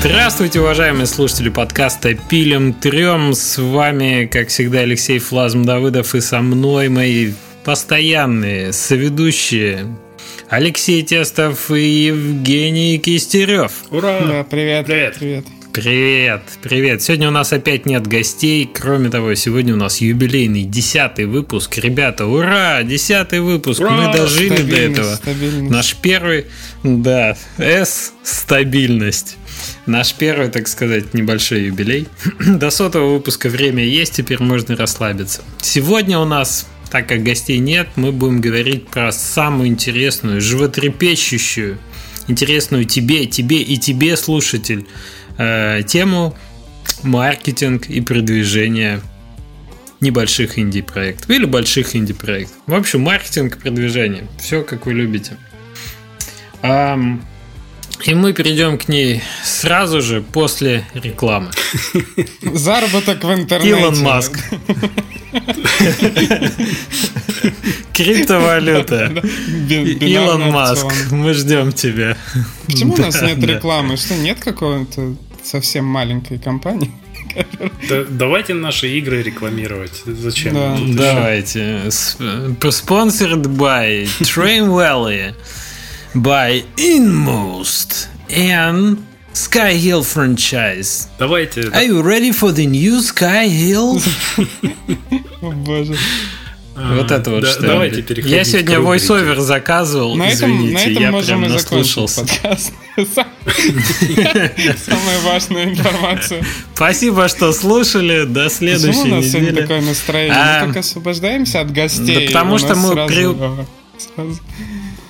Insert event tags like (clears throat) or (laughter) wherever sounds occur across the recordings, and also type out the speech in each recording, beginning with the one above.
Здравствуйте, уважаемые слушатели подкаста «Пилим трем». С вами, как всегда, Алексей Флазм Давыдов и со мной мои постоянные соведущие Алексей Тестов и Евгений Кистерев. Ура! Да, привет. Привет. Привет. Привет, привет. Сегодня у нас опять нет гостей. Кроме того, сегодня у нас юбилейный десятый выпуск. Ребята, ура! Десятый выпуск. Ура! Мы дожили до этого. стабильность. Наш первый, да, С стабильность. Наш первый, так сказать, небольшой юбилей. (clears throat) До сотого выпуска время есть, теперь можно расслабиться. Сегодня у нас, так как гостей нет, мы будем говорить про самую интересную, животрепещущую, интересную тебе, тебе и тебе, слушатель, э, тему маркетинг и продвижение небольших инди-проектов или больших инди-проектов. В общем, маркетинг и продвижение. Все, как вы любите. Ам, и мы перейдем к ней сразу же после рекламы. (laughs) Заработок в интернете. Илон Маск. (laughs) Криптовалюта. Илон Маск, мы ждем тебя. Почему у нас нет (laughs) рекламы? Что, нет какого-то совсем маленькой компании? Да- давайте наши игры рекламировать. Зачем? Да. Еще- Давайте. Sponsored by Train Valley, by Inmost and Sky Hill franchise. Давайте. Are you ready for the new Sky Hill? (laughs) О боже. а, Вот это вот да- что. Давайте переходить Я сегодня voice-over заказывал, На этом, на извините, этом я можем прям наслушался. подкаст. (laughs) Самая важная информация. Спасибо, что слушали. До Почему следующей у нас сегодня недели. такое настроение? А, Мы только освобождаемся от гостей. да потому что мы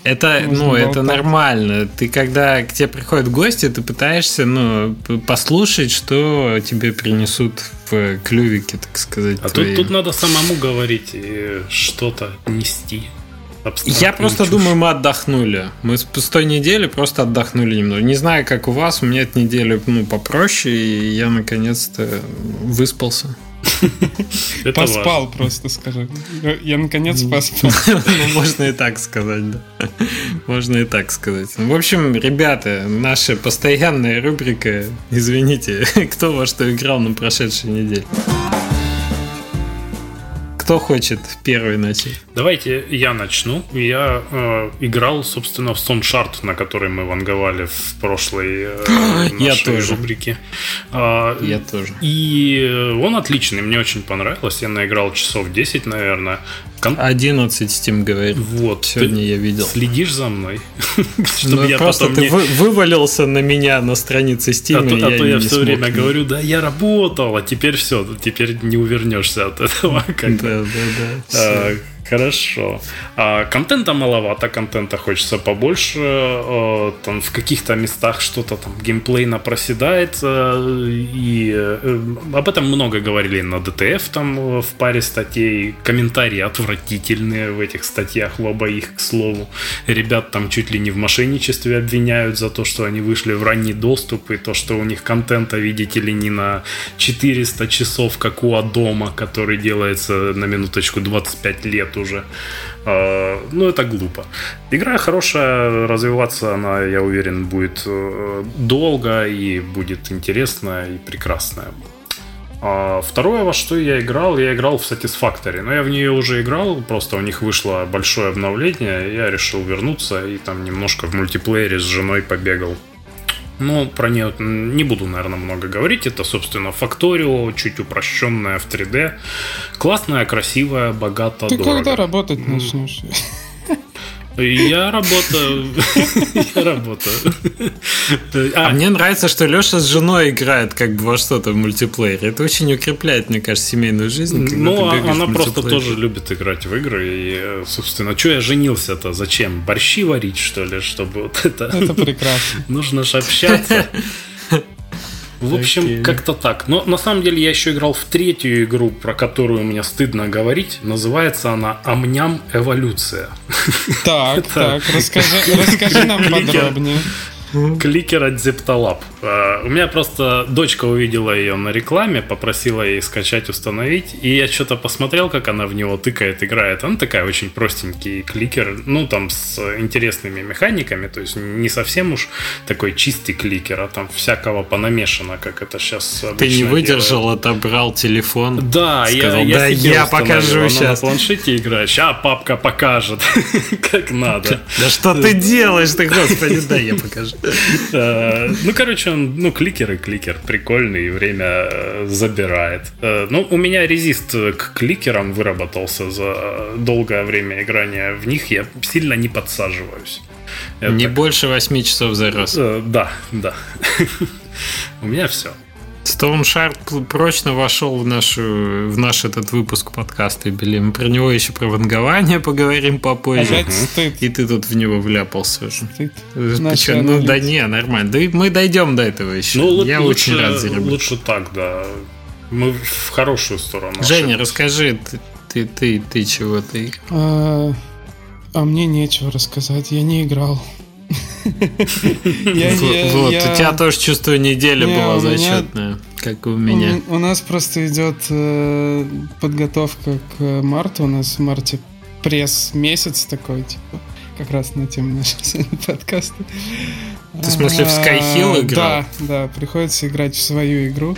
Это, Можно ну, это нормально. Ты когда к тебе приходят гости, ты пытаешься, ну, послушать, что тебе принесут в клювике, так сказать. А тут, тут надо самому говорить и что-то нести. Я просто чушь. думаю, мы отдохнули. Мы с пустой недели просто отдохнули немного. Не знаю, как у вас, у меня эта неделя ну, попроще, и я наконец-то выспался. (laughs) Поспал просто, скажи. Я наконец поспал. (laughs) Ну, можно и так сказать, да. Можно и так сказать. В общем, ребята, наша постоянная рубрика, извините, (laughs) кто во что играл на прошедшей неделе. Кто хочет первый начать? Давайте я начну. Я э, играл, собственно, в Сон Шарт, на который мы ванговали в прошлой э, (gasps) Я тоже. рубрике. А, Я тоже. И э, он отличный, мне очень понравилось. Я наиграл часов 10, наверное. Кон- 11 Steam говорит. Вот. Сегодня я видел. Следишь за мной? (laughs) Ну, Чтобы я просто ты не... вы- вывалился на меня на странице Steam, А то, а я то я все смог. время говорю, да, я работал, а теперь все, теперь не увернешься от этого. (laughs) как. Да, да, да. А, Хорошо. А, контента маловато, контента хочется побольше. а, Там в каких-то местах что-то там геймплейно проседает. а, И э, об этом много говорили на DTF там э, в паре статей. Комментарии отвратительные в этих статьях в обоих, к слову. Ребят там чуть ли не в мошенничестве обвиняют за то, что они вышли в ранний доступ, и то, что у них контента, видите ли, не на 400 часов, как у Адома, который делается на минуточку 25 лет уже. А, Ну, это глупо. Игра хорошая, развиваться она, я уверен, будет э, долго и будет интересная и прекрасная. А второе, во что я играл, я играл в Satisfactory. Но я в нее уже играл, просто у них вышло большое обновление, я решил вернуться и там немножко в мультиплеере с женой побегал. Ну, про нее не буду, наверное, много говорить. Это, собственно, Factorio, чуть упрощенная в 3D. Классная, красивая, богато, Ты дорого. когда работать начнешь? (laughs) Я работаю. (laughs) Я работаю. А А, мне нравится, что Леша с женой играет как бы во что-то в мультиплеере. Это очень укрепляет, мне кажется, семейную жизнь. когда Ну, ты а- она просто тоже любит играть в игры. И, собственно, что я женился-то? Зачем? Борщи варить, что ли? Чтобы вот это... Это прекрасно. (laughs) Нужно же общаться. (laughs) В общем, Окей. как-то так. Но на самом деле я еще играл в третью игру, про которую мне стыдно говорить. Называется она Амням Эволюция. Так, (laughs) так, расскажи, расскажи нам (laughs) подробнее. Кликер от Zeptalab. А, у меня просто дочка увидела ее на рекламе, попросила ей скачать, установить, и я что-то посмотрел, как она в него тыкает, играет. Она такая очень простенький кликер, ну там с интересными механиками, то есть не совсем уж такой чистый кликер, а там всякого понамешано, как это сейчас Ты не выдержал, делают. отобрал телефон. Да, сказал, я, я, да я покажу она сейчас. на планшете играет, сейчас папка покажет, (laughs) как надо. Да что ты делаешь ты, господи, да, я покажу. Э, ну, короче, он, ну, кликер и кликер. Прикольный, время э, забирает. Э, ну, у меня резист к кликерам выработался за долгое время играния в них. Я сильно не подсаживаюсь. Это... Не больше 8 часов за раз. Да, да. (laughs) У меня все. Stone Shard прочно вошел в, нашу, в наш этот выпуск подкаста Бели. Мы про него еще про вангование поговорим попозже. Опять стыд. И ты тут в него вляпался уже. Стыд. Почему? Ну да не, нормально. Да мы дойдем до этого еще. Ну, Я лучше, очень рад за ребят. Лучше так, да. Мы в хорошую сторону. Женя, ошиблись. расскажи, ты, ты, ты, ты чего ты? А, а мне нечего рассказать, я не играл. Вот, у тебя тоже чувство недели была зачетная, как у меня. У нас просто идет э, подготовка к марту. У нас в марте пресс-месяц такой, типа, как раз на тему нашего подкаста. Ты в смысле в Skyhill играл? Да, да, приходится играть в свою игру.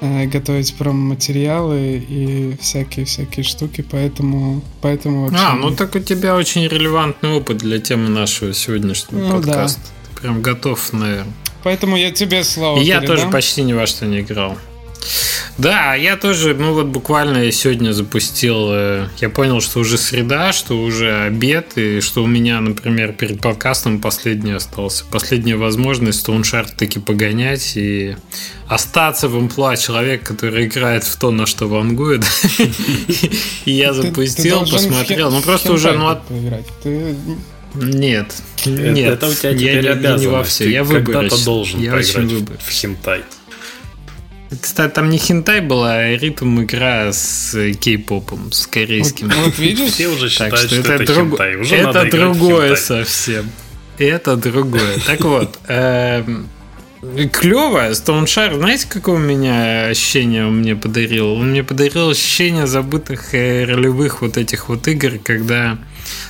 Э, готовить промо-материалы и всякие-всякие штуки, поэтому, поэтому вообще... А, ну так у тебя очень релевантный опыт для темы нашего сегодняшнего ну, подкаста. Да. Ты прям готов, наверное. Поэтому я тебе слово И я тоже почти ни во что не играл. Да, я тоже, ну вот буквально сегодня запустил, э, я понял, что уже среда, что уже обед, и что у меня, например, перед подкастом последний остался. Последняя возможность Стоуншард таки погонять и остаться в амплуа человек, который играет в то, на что вангует. (laughs) И я запустил, посмотрел. Ну просто уже, ну нет, нет. Это у тебя теперь я не во все. Я выборочный. должен я очень в хентай. Кстати, там не хентай была, а ритм игра с кей-попом, с корейским. Вот, вот видишь? Все уже считают, так что, что это, это друг... хентай. Уже это другое совсем. Это другое. Так вот, эм, клево. Стоуншар, знаете, какое у меня ощущение он мне подарил? Он мне подарил ощущение забытых э, ролевых вот этих вот игр, когда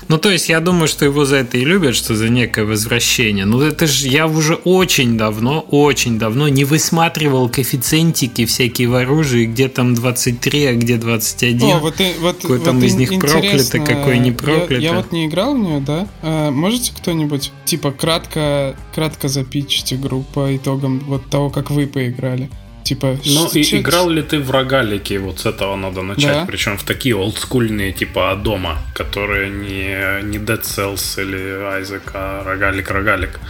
ну, то есть, я думаю, что его за это и любят, что за некое возвращение. Ну, это же я уже очень давно, очень давно не высматривал коэффициентики всякие в оружии, где там 23, а где 21. О, вот, вот, какой вот там из них проклято, какой не проклято. Я, я вот не играл в нее, да? А, можете кто-нибудь, типа, кратко, кратко запичить игру по итогам вот того, как вы поиграли? Типа, ну и играл ли ты в рогалики? Вот с этого надо начать. Да. Причем в такие олдскульные, типа дома, которые не, не Dead Cells или Isaac, а рогалик-рогалик.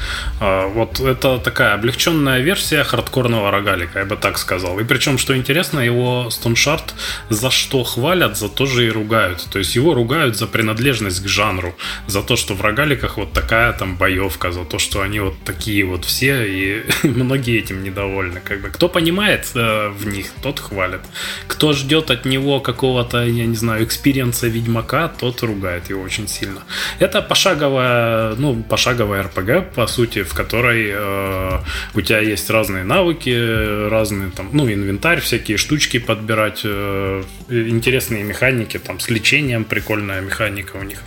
А, вот это такая облегченная версия хардкорного рогалика, я бы так сказал. И причем, что интересно, его Shard за что хвалят, за то же и ругают. То есть его ругают за принадлежность к жанру, за то, что в рогаликах вот такая там боевка, за то, что они вот такие вот все, и (laughs) многие этим недовольны. Как бы кто понимает, понимает э, в них, тот хвалит. Кто ждет от него какого-то, я не знаю, experience а Ведьмака, тот ругает его очень сильно. Это пошаговая, ну, пошаговая РПГ, по сути, в которой э, у тебя есть разные навыки, разные там, ну, инвентарь, всякие штучки подбирать, э, интересные механики, там, с лечением прикольная механика у них.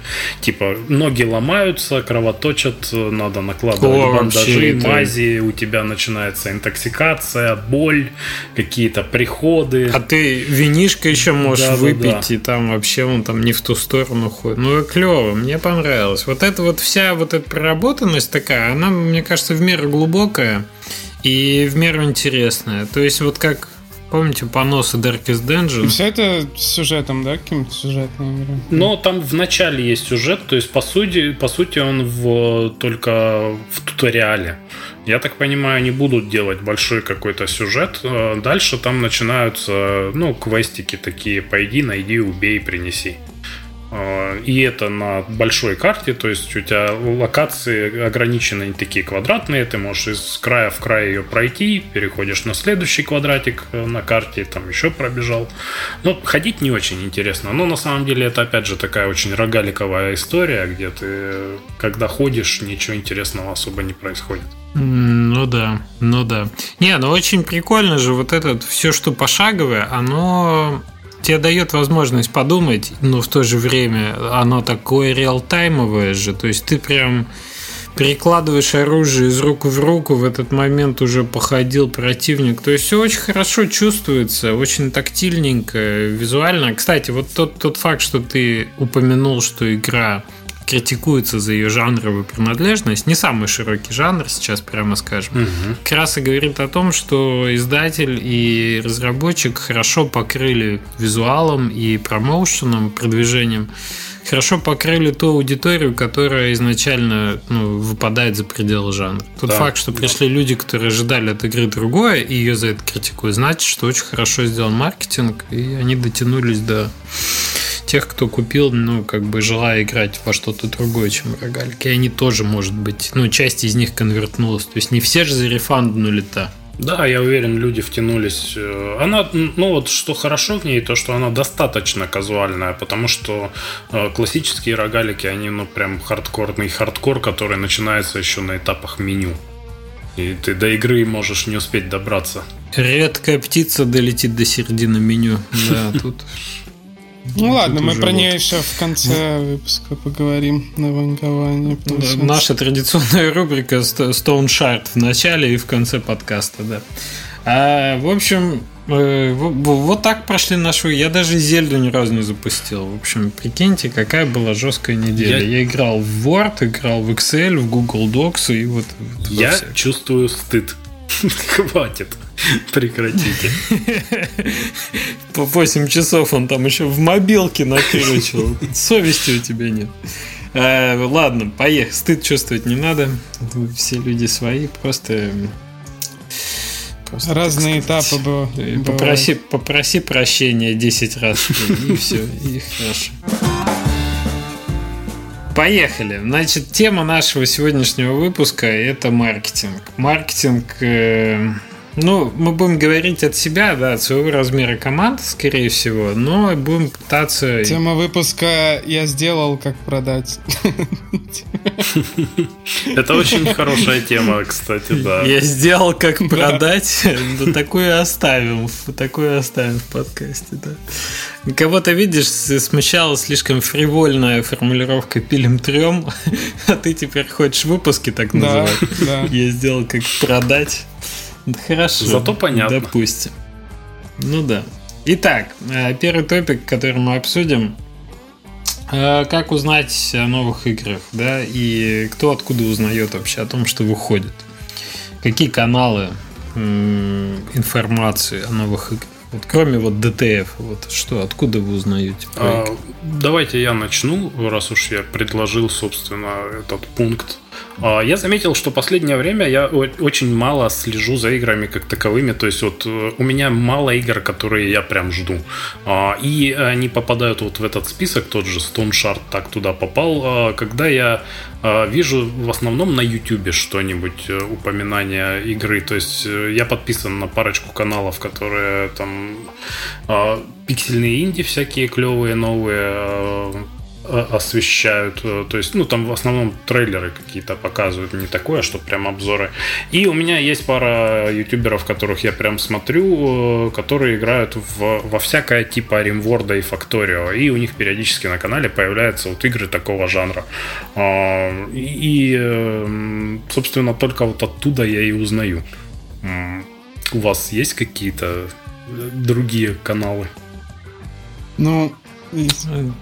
Типа, ноги ломаются, кровоточат, надо накладывать О, бандажи, мази, у тебя начинается интоксикация, боль, какие-то приходы. А ты винишко еще можешь да, выпить, да, да. и там вообще он там не в ту сторону ходит. Ну, клево, мне понравилось. Вот эта вот вся вот эта проработанность такая, она, мне кажется, в меру глубокая и в меру интересная. То есть вот как Помните поносы Darkest Dungeon? Все это с сюжетом, да, каким-то сюжетом? Но там в начале есть сюжет, то есть по сути, по сути он в, только в туториале. Я так понимаю, они будут делать большой какой-то сюжет. Э, дальше там начинаются, ну, квестики такие, пойди, найди, убей, принеси. Э, и это на большой карте, то есть у тебя локации ограничены такие квадратные, ты можешь из края в край ее пройти, переходишь на следующий квадратик э, на карте, там еще пробежал. Но ходить не очень интересно, но на самом деле это опять же такая очень рогаликовая история, где ты, когда ходишь, ничего интересного особо не происходит. Ну да, ну да. Не, ну очень прикольно же вот этот все, что пошаговое, оно тебе дает возможность подумать, но в то же время оно такое реалтаймовое же, то есть ты прям перекладываешь оружие из рук в руку, в этот момент уже походил противник. То есть все очень хорошо чувствуется, очень тактильненько, визуально. Кстати, вот тот, тот факт, что ты упомянул, что игра критикуется за ее жанровую принадлежность, не самый широкий жанр сейчас, прямо скажем, угу. как раз и говорит о том, что издатель и разработчик хорошо покрыли визуалом и промоушеном, продвижением хорошо покрыли ту аудиторию, которая изначально ну, выпадает за пределы жанра. Тот да, факт, что пришли да. люди, которые ожидали от игры другое, и ее за это критикуют, значит, что очень хорошо сделан маркетинг, и они дотянулись до тех, кто купил, ну, как бы желая играть во что-то другое, чем рогалики. И они тоже, может быть, ну, часть из них конвертнулась. То есть не все же зарефанднули-то. Да, я уверен, люди втянулись. Э, она, ну вот, что хорошо в ней, то, что она достаточно казуальная, потому что э, классические рогалики, они, ну, прям хардкорный хардкор, который начинается еще на этапах меню. И ты до игры можешь не успеть добраться. Редкая птица долетит до середины меню. Да, тут ну ладно, мы про вот... нее еще в конце выпуска поговорим на вангование. Наша традиционная рубрика Stone Shard в начале и в конце подкаста, да. А, в общем, э, вот так прошли нашу. Я даже Зельду ни разу не запустил. В общем, прикиньте, какая была жесткая неделя. Я, я играл в Word, играл в Excel, в Google Docs и вот. Я чувствую стыд. (laughs) Хватит. Прекратите. По 8 часов он там еще в мобилке накручивал. Совести у тебя нет. А, ладно, поехали. Стыд чувствовать не надо. Все люди свои, просто Просто, Разные этапы было. Попроси, попроси прощения 10 раз, и все, и хорошо. Поехали. Значит, тема нашего сегодняшнего выпуска это маркетинг. Маркетинг э, ну, мы будем говорить от себя, да, от своего размера команд, скорее всего, но будем пытаться... Тема выпуска «Я сделал, как продать». Это очень хорошая тема, кстати, да. Я сделал, как продать, да такое оставим, такое оставим в подкасте, да. Кого-то, видишь, смущала слишком фривольная формулировка «пилим трем», а ты теперь хочешь выпуски так называть. Я сделал, как продать. Хорошо. Зато понятно. Допустим. Ну да. Итак, э, первый топик, который мы обсудим. Э, как узнать о новых играх, да, и кто откуда узнает вообще о том, что выходит. Какие каналы информации о новых играх. Вот кроме вот DTF, вот что, откуда вы узнаете? А, давайте я начну, раз уж я предложил, собственно, этот пункт я заметил, что последнее время я очень мало слежу за играми как таковыми. То есть вот э, у меня мало игр, которые я прям жду. А, и они попадают вот в этот список, тот же Stone Shard так туда попал, а, когда я вижу в основном на YouTube что-нибудь, э, упоминание игры. То есть э, я подписан на парочку каналов, которые там пиксельные инди всякие клевые, новые освещают. Э, то есть, ну, там в основном трейлеры какие-то показывают, не такое, что прям обзоры. И у меня есть пара ютуберов, которых я прям смотрю, э, которые играют в, во всякое типа Римворда и Факторио. И у них периодически на канале появляются вот игры такого жанра. А, и, э, собственно, только вот оттуда я и узнаю. У вас есть какие-то другие каналы? Ну,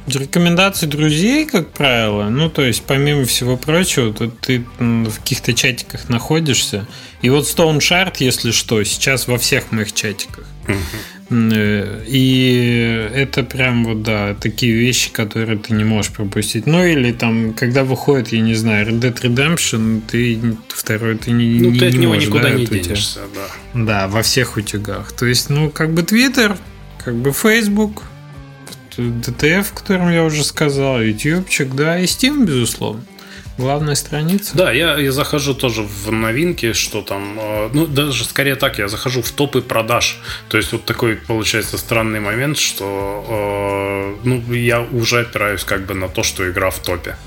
Рекомендации друзей, как правило, ну, то есть, помимо всего прочего, то ты в каких-то чатиках находишься. И вот Stone Shard, если что, сейчас во всех моих чатиках. Э, и это прям вот, да, такие вещи, которые ты не можешь пропустить. Ну, или там, когда выходит, я не знаю, Red Dead Redemption, ты второй, ты не, ну, не, ты от не него можешь, никуда да, не денешься, да. Да, во всех утюгах. То есть, ну, как бы Twitter, как бы Facebook, DTF, в котором я уже сказал, ютубчик, да, и Steam, безусловно. Главная страница. Да, я, я захожу тоже в новинки, что там, э, ну, даже скорее так, я захожу в топы продаж. То есть вот такой получается странный момент, что, э, ну, я уже опираюсь как бы на то, что игра в топе.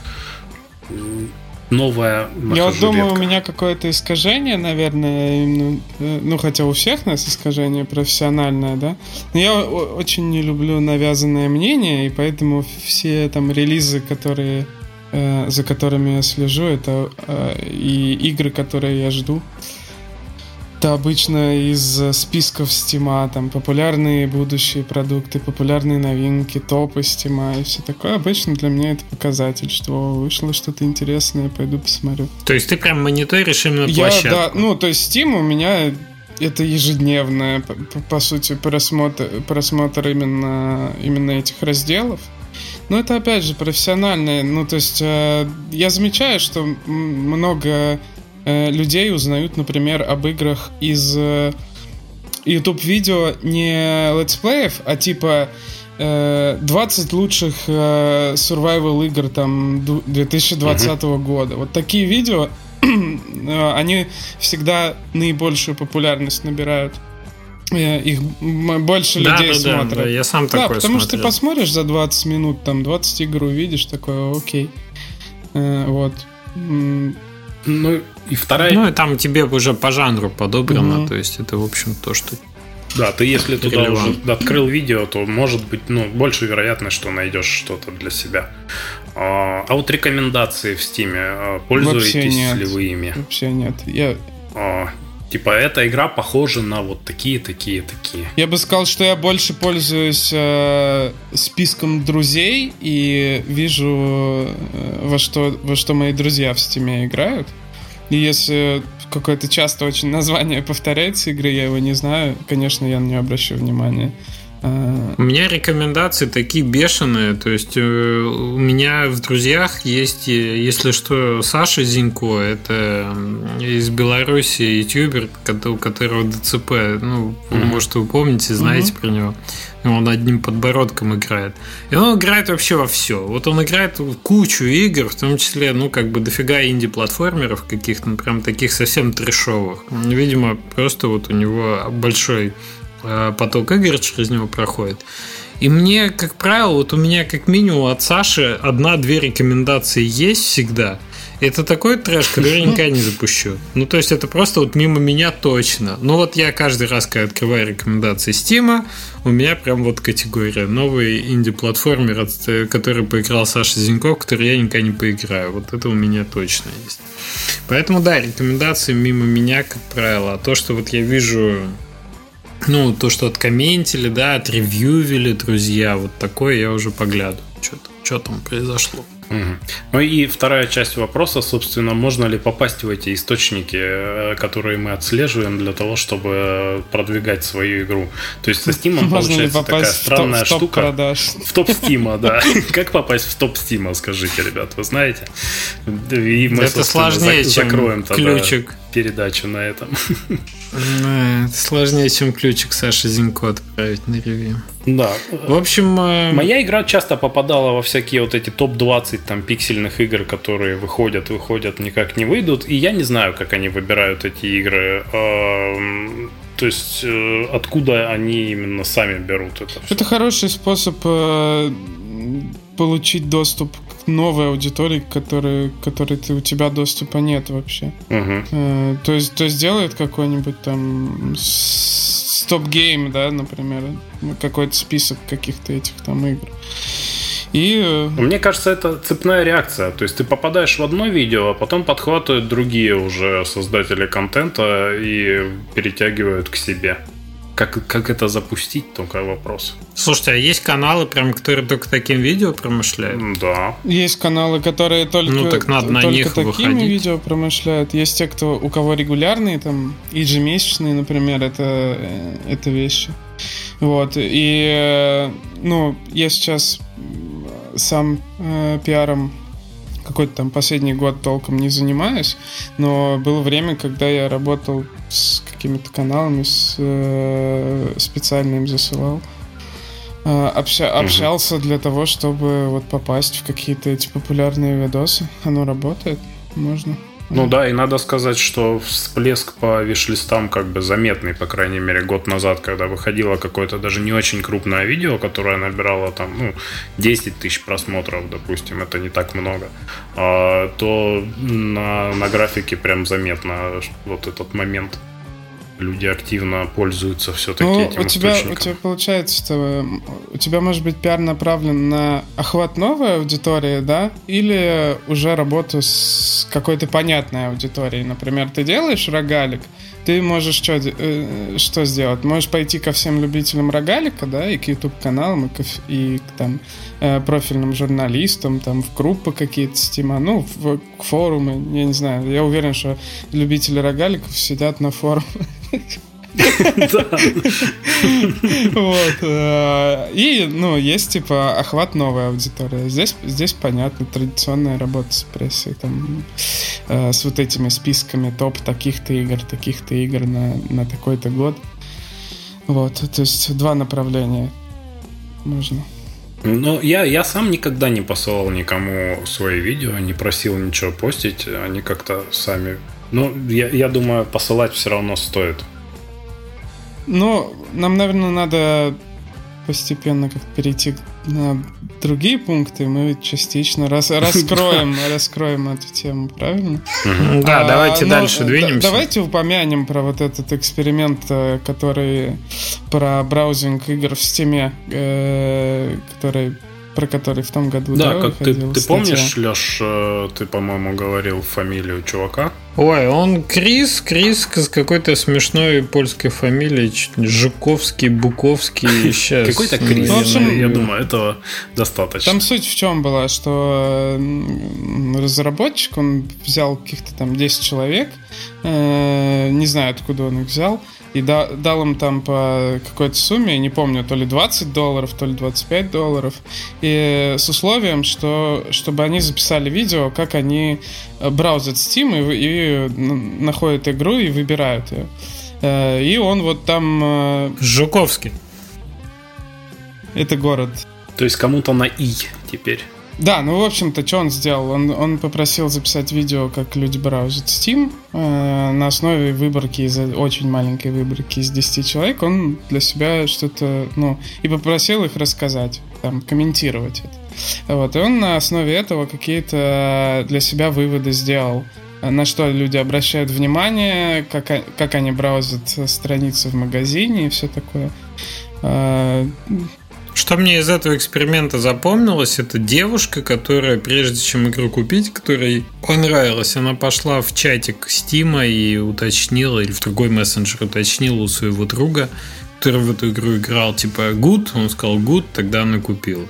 Новое Я вот думаю, у меня какое-то искажение, наверное, именно, э, ну, хотя у всех нас искажение профессиональное, да. Но я очень не люблю навязанное мнение, и поэтому все там релизы, которые э, за которыми я слежу, это э, и игры, которые я жду, это обычно из э, списков стима, там популярные будущие продукты, популярные новинки, топы стима и все такое. Обычно для меня это показатель, что вышло что-то интересное, пойду посмотрю. То есть ты прям мониторишь именно я, площадку? Да, ну, то есть Steam у меня это ежедневное, по, по сути, просмотр, просмотр именно, именно этих разделов. Но это, опять же, профессиональное. Ну, то есть э, я замечаю, что много Э, людей узнают, например, об играх из э, YouTube-видео не летсплеев, а типа 20 э, лучших survival игр там 2020 uh-huh. года. Вот такие видео, (clears throat) они всегда наибольшую популярность набирают. Их больше да, людей да, смотрят. Да, да, я сам такой Да, потому смотрел. что ты посмотришь за 20 минут, там 20 игр увидишь, такое, окей. Вот. Ну, и вторая... Ну, и там тебе уже по жанру подобрано, угу. то есть это, в общем, то, что... Да, ты если туда уже открыл видео, то может быть, ну, больше вероятность, что найдешь что-то для себя. А, а вот рекомендации в Стиме, а, пользуетесь ли вы ими? Вообще нет. Я... Типа, эта игра похожа на вот такие, такие, такие. Я бы сказал, что я больше пользуюсь э, списком друзей и вижу, э, во, что, во что мои друзья в стиме играют. И если какое-то часто очень название повторяется игры, я его не знаю, конечно, я на нее обращу внимание. А, у меня рекомендации такие бешеные. То есть э, у меня в друзьях есть, э, если что, Саша Зинько, это из Беларуси ютубер, у которого ДЦП. Ну, mm-hmm. может, вы помните, знаете mm-hmm. про него. Он одним подбородком играет. И он играет вообще во все. Вот он играет кучу игр, в том числе, ну, как бы дофига инди-платформеров каких-то, ну, прям таких совсем трешовых. Видимо, просто вот у него большой поток игр через него проходит. И мне, как правило, вот у меня как минимум от Саши одна-две рекомендации есть всегда – это такой трэш, который я никогда не запущу. Ну, то есть, это просто вот мимо меня точно. Ну, вот я каждый раз, когда открываю рекомендации Стима, у меня прям вот категория новый инди-платформер, э, который поиграл Саша Зиньков, который я никогда не поиграю. Вот это у меня точно есть. Поэтому, да, рекомендации мимо меня, как правило. А то, что вот я вижу ну, то, что откомментили, да, отревьювили друзья, вот такое я уже погляду. Что-то, что там произошло. Угу. Ну и вторая часть вопроса, собственно, можно ли попасть в эти источники, э, которые мы отслеживаем для того, чтобы продвигать свою игру. То есть со Steam можно получается такая странная в топ, штука. Продаж. В топ Steam, да. (laughs) Как попасть в топ Steam, скажите, ребят, вы знаете? И мы, Это сложнее, чем закроем ключик. передачу на этом. (laughs) Это сложнее, чем ключик Саши Зинько отправить на ревью. Да. В общем... Э, Моя игра часто попадала во всякие вот эти топ-20 там пиксельных игр, которые выходят, выходят, никак не выйдут. И я не знаю, как они выбирают эти игры. Эм, то есть, э, откуда они именно сами берут это? Все? Это хороший способ э, получить доступ к новой аудитории, которой, которой ты, у тебя доступа нет вообще. Угу. То есть, то есть делает какой-нибудь там стоп-гейм, да, например, какой-то список каких-то этих там игр. И... Э, Мне кажется, это цепная реакция. То есть ты попадаешь в одно видео, а потом подхватывают другие уже создатели контента и перетягивают к себе. Как, как это запустить, только вопрос. Слушайте, а есть каналы, прям, которые только таким видео промышляют? Да. Есть каналы, которые только, ну, так надо на только них такими выходить. видео промышляют. Есть те, кто, у кого регулярные, там, ежемесячные, например, это, э, это вещи. Вот. И, э, ну, я сейчас сам э, пиаром какой-то там последний год толком не занимаюсь, но было время, когда я работал с какими-то каналами, с, э, специально им засылал. Э, обща, общался для того, чтобы вот попасть в какие-то эти популярные видосы. Оно работает, можно. Ну да, и надо сказать, что всплеск по виш-листам как бы заметный, по крайней мере, год назад, когда выходило какое-то даже не очень крупное видео, которое набирало там, ну, 10 тысяч просмотров, допустим, это не так много, а, то на, на графике прям заметно вот этот момент люди активно пользуются все-таки ну, этим у тебя, источником. у тебя получается, что у тебя может быть пиар направлен на охват новой аудитории, да, или уже работу с какой-то понятной аудиторией. Например, ты делаешь рогалик, ты можешь что, э, что сделать? Можешь пойти ко всем любителям рогалика, да, и к YouTube-каналам, и, к, и к там, э, профильным журналистам, там, в группы какие-то стима, ну, в, к форумы, я не знаю. Я уверен, что любители рогаликов сидят на форумах (laughs) Вот. Э, и, ну, есть, типа, охват новой аудитории. Здесь, здесь понятно, традиционная работа с прессой, там, э, с вот этими списками топ таких-то игр, таких-то игр на, на такой-то год. Вот, то есть два направления можно. Ну, я, я сам никогда не посылал никому свои видео, не просил ничего постить. Они как-то сами... Ну, я, я думаю, посылать все равно стоит. Ну, нам, наверное, надо постепенно как перейти на другие пункты. Мы частично рас, (laughs) раскроем, раскроем эту тему, правильно? Да, а, давайте дальше двинемся. Давайте упомянем про вот этот эксперимент, э, который про браузинг игр в Steam, э, который про который в том году. Да, да как ты, ты помнишь, Леш, э, ты, по-моему, говорил фамилию чувака? Ой, он Крис, Крис с какой-то смешной польской фамилией, Жуковский, Буковский, (laughs) сейчас. Какой-то Крис, ну, общем, я думаю, этого достаточно. Там суть в чем была, что разработчик, он взял каких-то там 10 человек, э, не знаю, откуда он их взял, и да, дал им там по какой-то сумме, не помню, то ли 20 долларов, то ли 25 долларов, и с условием, что чтобы они записали видео, как они э, браузят Steam и, и находят игру и выбирают ее. Э, и он вот там... Э, Жуковский. Это город. То есть кому-то на И теперь. Да, ну, в общем-то, что он сделал? Он, он попросил записать видео, как люди браузят Steam. Э, на основе выборки, из очень маленькой выборки из 10 человек, он для себя что-то, ну, и попросил их рассказать, там, комментировать это. Вот, и он на основе этого какие-то для себя выводы сделал на что люди обращают внимание, как, как они браузят страницы в магазине и все такое. Э, что мне из этого эксперимента запомнилось, это девушка, которая, прежде чем игру купить, которой понравилась, она пошла в чатик Стима и уточнила, или в другой мессенджер уточнила у своего друга, который в эту игру играл, типа, good, он сказал good, тогда она купила.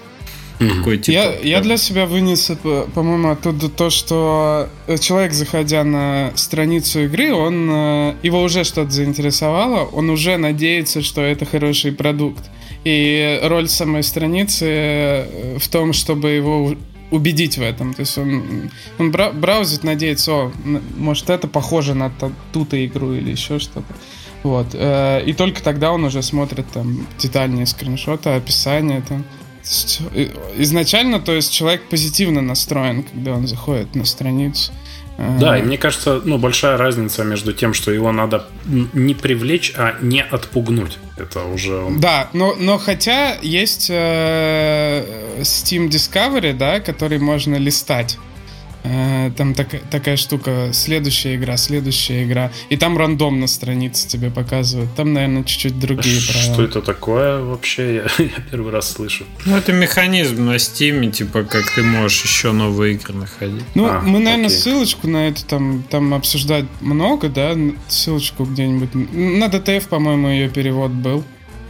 Какой, типа, я, я для себя вынес, по-моему, оттуда то, что человек, заходя на страницу игры, он э, его уже что-то заинтересовало, он уже надеется, что это хороший продукт. И роль самой страницы э, в том, чтобы его убедить в этом. То есть он, он браузит, надеется, о, может это похоже на ту-то игру или еще что-то. Вот. Э, и только тогда он уже смотрит там детальнее скриншоты, описание там. Э, изначально, то есть человек позитивно настроен, когда он заходит на страницу. Да, и мне кажется, ну, большая разница между тем, что его надо не привлечь, а не отпугнуть. Это уже... Да, но, но хотя есть э, Steam Discovery, да, который можно листать. Э, там так, такая штука, следующая игра, следующая игра. И там рандомно страницы тебе показывают. Там, наверное, чуть-чуть другие Что правила. Что это такое вообще? (laughs) Я, я первый раз слышу. Ну, это механизм на Steam, типа, как ты можешь еще новые игры находить. Ну, а, мы, наверное, окей. ссылочку на это там, там обсуждать много, да? Ссылочку где-нибудь. На DTF, по-моему, ее перевод был.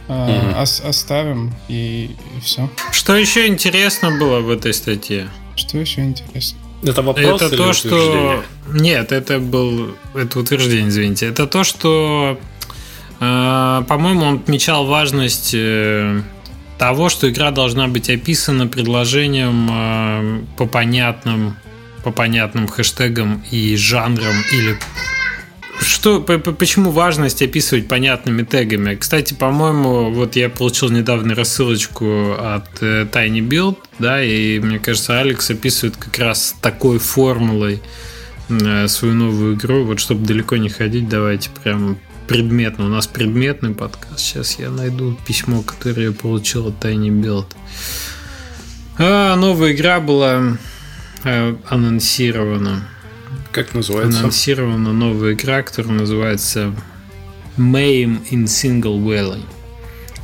Uh, ос- оставим и, и все. Что еще интересно было в этой статье? Что еще интересно? Это вопрос Это то, что... Нет, это был... Это утверждение, извините. Это то, что... Э, по-моему, он отмечал важность э, того, что игра должна быть описана предложением э, по понятным по понятным хэштегам и жанрам или что, почему важность описывать понятными тегами? Кстати, по-моему, вот я получил недавно рассылочку от э, Tiny Build, да, и мне кажется, Алекс описывает как раз такой формулой э, свою новую игру. Вот чтобы далеко не ходить, давайте прям предметно. У нас предметный подкаст. Сейчас я найду письмо, которое я получил от Tiny Build. А, новая игра была э, анонсирована. Как называется? Анонсирована новая игра, которая называется Maim in Single Valley.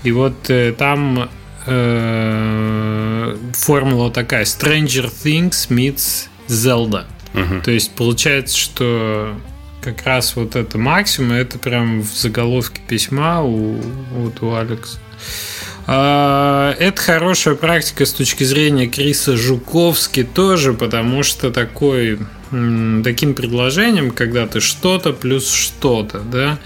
И вот э, там э, формула такая: Stranger Things meets Zelda. Угу. То есть получается, что как раз вот это максимум, это прям в заголовке письма у, вот у Алекса. А, это хорошая практика с точки зрения Криса Жуковски тоже, потому что такой, таким предложением, когда ты что-то плюс что-то, да,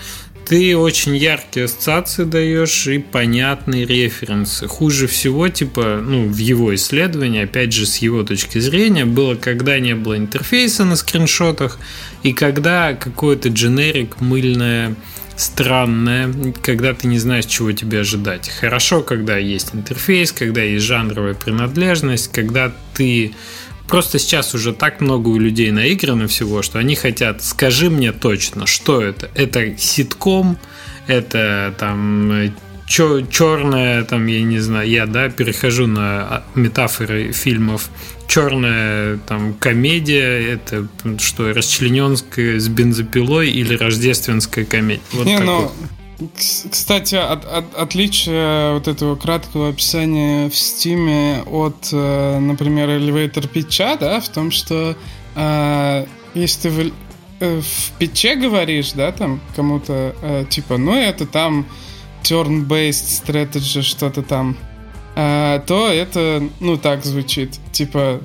ты очень яркие ассоциации даешь и понятные референсы. Хуже всего, типа, ну, в его исследовании, опять же, с его точки зрения, было, когда не было интерфейса на скриншотах, и когда какой-то дженерик мыльное странное, когда ты не знаешь, чего тебе ожидать. Хорошо, когда есть интерфейс, когда есть жанровая принадлежность, когда ты Просто сейчас уже так много у людей наиграно всего, что они хотят, скажи мне точно, что это. Это ситком, это там черная, там, я не знаю, я, да, перехожу на а, метафоры фильмов. Черная там комедия, это что, расчлененская с бензопилой или рождественская комедия? Вот не, но кстати, от, от, отличие вот этого краткого описания в Стиме от, э, например, Elevator Pitch, да, в том, что э, если ты в, э, в питче говоришь, да, там кому-то, э, типа, ну это там turn-based strategy, что-то там, э, то это, ну, так звучит, типа,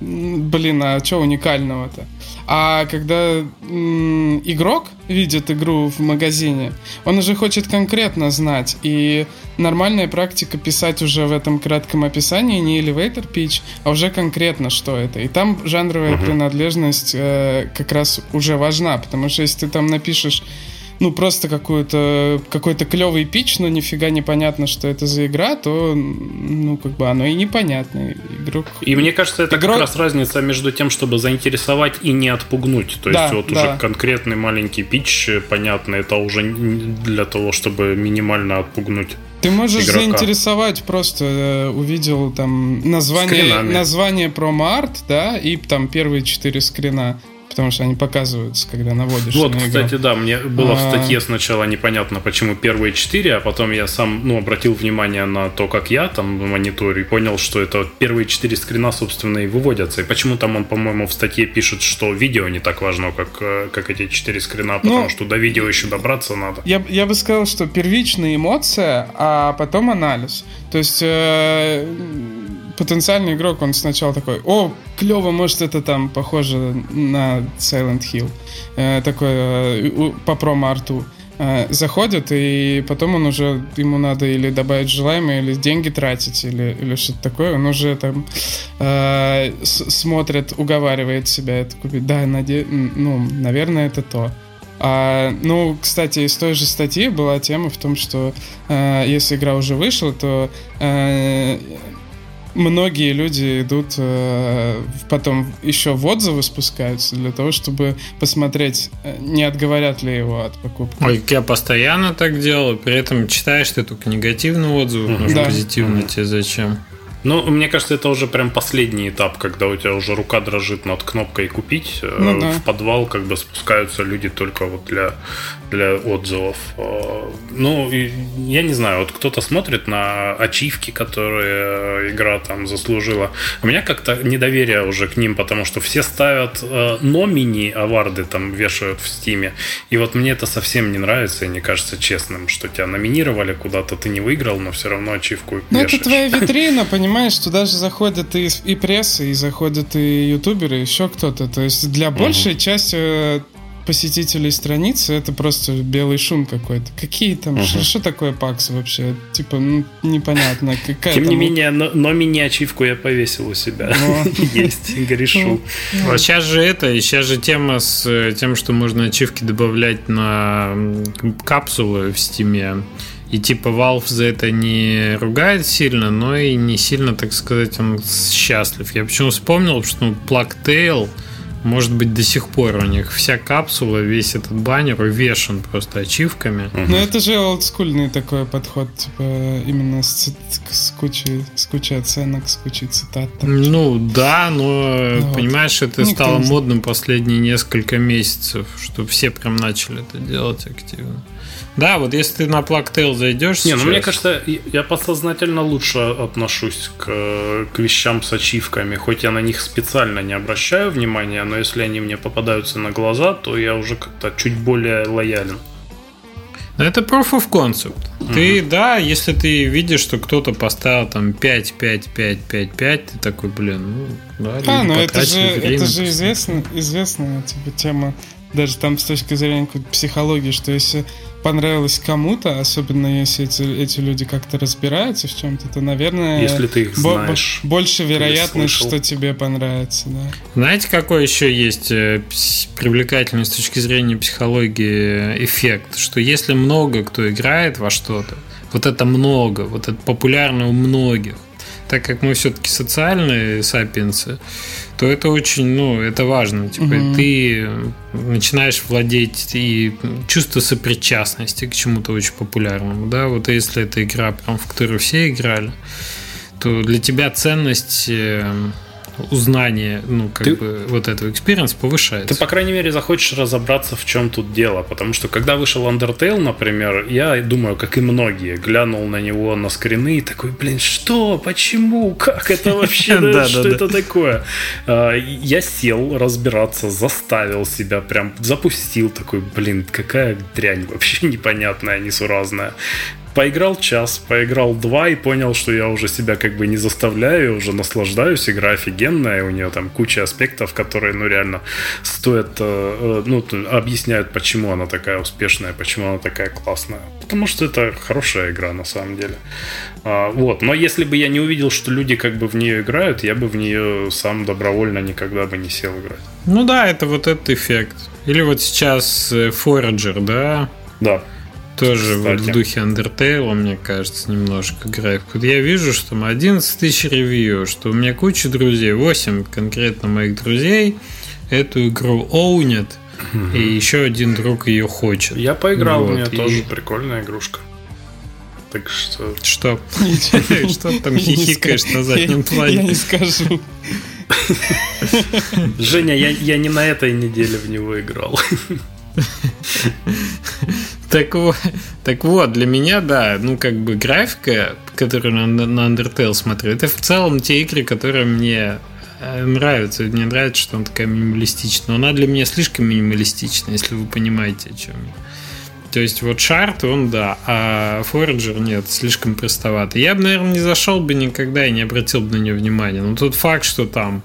блин, а что уникального-то? А когда м- игрок видит игру в магазине, он уже хочет конкретно знать. И нормальная практика писать уже в этом кратком описании не elevator pitch, а уже конкретно, что это. И там жанровая uh-huh. принадлежность э, как раз уже важна, потому что если ты там напишешь ну, просто какую-то, какой-то клевый пич, но нифига не понятно, что это за игра, то, ну, как бы оно и непонятно. Игрок... И мне кажется, это Игрок... как раз разница между тем, чтобы заинтересовать и не отпугнуть. То есть да, вот да. уже конкретный маленький пич, понятно, это уже для того, чтобы минимально отпугнуть. Ты можешь игрока. заинтересовать, просто э, увидел там название, название промо-арт, да, и там первые четыре скрина потому что они показываются, когда наводишь. Вот, на кстати, да, мне было а... в статье сначала непонятно, почему первые четыре, а потом я сам, ну, обратил внимание на то, как я там мониторю, и понял, что это первые четыре скрина, собственно, и выводятся. И почему там он, по-моему, в статье пишет, что видео не так важно, как, э, как эти четыре скрина, потому ну, что до видео еще добраться надо. Я, я бы сказал, что первичная эмоция, а потом анализ. То есть э, потенциальный игрок, он сначала такой, о, клево, может это там похоже на Silent Hill. Э, такое э, по промо-арту. Э, заходит, и потом он уже, ему надо или добавить желаемое, или деньги тратить, или, или что-то такое. Он уже там э, смотрит, уговаривает себя это купить. Да, наде... ну, наверное, это то. А, ну, кстати, из той же статьи была тема в том, что э, если игра уже вышла, то э, многие люди идут э, потом еще в отзывы спускаются для того, чтобы посмотреть, э, не отговорят ли его от покупки. Ой, я постоянно так делаю, при этом читаешь ты только негативные отзывы, mm-hmm. может, да. позитивные mm-hmm. тебе зачем? Ну, мне кажется, это уже прям последний этап, когда у тебя уже рука дрожит над кнопкой купить. Э, ну, да. В подвал как бы спускаются люди только вот для, для отзывов. Э, ну, я не знаю, вот кто-то смотрит на ачивки, которые игра там заслужила. У меня как-то недоверие уже к ним, потому что все ставят э, номини аварды там вешают в стиме. И вот мне это совсем не нравится и не кажется честным, что тебя номинировали куда-то, ты не выиграл, но все равно ачивку Ну, это твоя (laughs) витрина, понимаешь? Понимаешь, туда же заходят и, и пресса, и заходят и ютуберы, и еще кто-то. То есть для большей угу. части э, посетителей страницы это просто белый шум какой-то. Какие там, угу. что такое пакс вообще? Типа, ну, непонятно. (laughs) Какая Тем не менее, но, но мини-ачивку я повесил у себя. (laughs) Есть, грешу. А сейчас же это, сейчас же тема с э, тем, что можно ачивки добавлять на капсулы в стиме. И типа Valve за это не ругает сильно, но и не сильно, так сказать, он счастлив. Я почему вспомнил, что ну, Plugtail Может быть, до сих пор у них вся капсула, весь этот баннер увешан просто ачивками. Угу. Ну, это же олдскульный такой подход, типа, именно с, с, кучей, с кучей оценок, с кучей цитат. Там, ну, да, но, ну, понимаешь, это Никто стало модным последние несколько месяцев, что все прям начали это делать активно. Да, вот если ты на Plugtail зайдешь Не, сейчас... ну мне кажется, я подсознательно лучше отношусь к, к вещам с ачивками, хоть я на них специально не обращаю внимания, но если они мне попадаются на глаза, то я уже как-то чуть более лоялен. Это proof of concept. Угу. Ты, да, если ты видишь, что кто-то поставил там 5, 5, 5, 5, 5, ты такой, блин, ну, да, а, ну это же, это же известно, известная типа, тема, даже там с точки зрения психологии, что если понравилось кому-то, особенно если эти, эти люди как-то разбираются в чем-то, то, наверное, если ты их знаешь, больше вероятность, что тебе понравится. Да. Знаете, какой еще есть э, привлекательный с точки зрения психологии эффект? Что если много кто играет во что-то, вот это много, вот это популярно у многих, так как мы все-таки социальные сапиенсы, то это очень, ну, это важно. Типа, угу. ты начинаешь владеть и чувство сопричастности к чему-то очень популярному, да, вот если это игра, прям, в которую все играли, то для тебя ценность э, узнание, ну, как ты, бы, вот этого experience повышается. Ты, по крайней мере, захочешь разобраться, в чем тут дело. Потому что, когда вышел Undertale, например, я думаю, как и многие, глянул на него на скрины и такой, блин, что? Почему? Как это вообще? (laughs) Что это такое? А, я сел разбираться, заставил себя, прям запустил такой, блин, какая дрянь вообще (laughs) непонятная, несуразная поиграл час, поиграл два и понял, что я уже себя как бы не заставляю, уже наслаждаюсь, игра офигенная, у нее там куча аспектов, которые, ну, реально стоят, э, э, ну, объясняют, почему она такая успешная, почему она такая классная. Потому что это хорошая игра на самом деле. А, вот, но если бы я не увидел, что люди как бы в нее играют, я бы в нее сам добровольно никогда бы не сел играть. Ну да, это вот этот эффект. Или вот сейчас э, Forager, да? Да. Тоже вот в духе Undertale, мне кажется, немножко график. Я вижу, что там 11 тысяч ревью, что у меня куча друзей, 8 конкретно моих друзей эту игру оунят, угу. и еще один друг ее хочет. Я поиграл, вот, у меня и... тоже прикольная игрушка. Так что... Что? (laughs) Что там хихикаешь на заднем плане? Я не скажу. Женя, я, я не на этой неделе в него играл. (laughs) Так вот, так вот, для меня, да, ну как бы графика, которую на, на Undertale смотрю, это в целом те игры, которые мне э, нравятся. Мне нравится, что она такая минималистичная. Но она для меня слишком минималистичная, если вы понимаете, о чем я. То есть вот Шарт, он да, а Forager нет, слишком простовато. Я бы, наверное, не зашел бы никогда и не обратил бы на нее внимания. Но тот факт, что там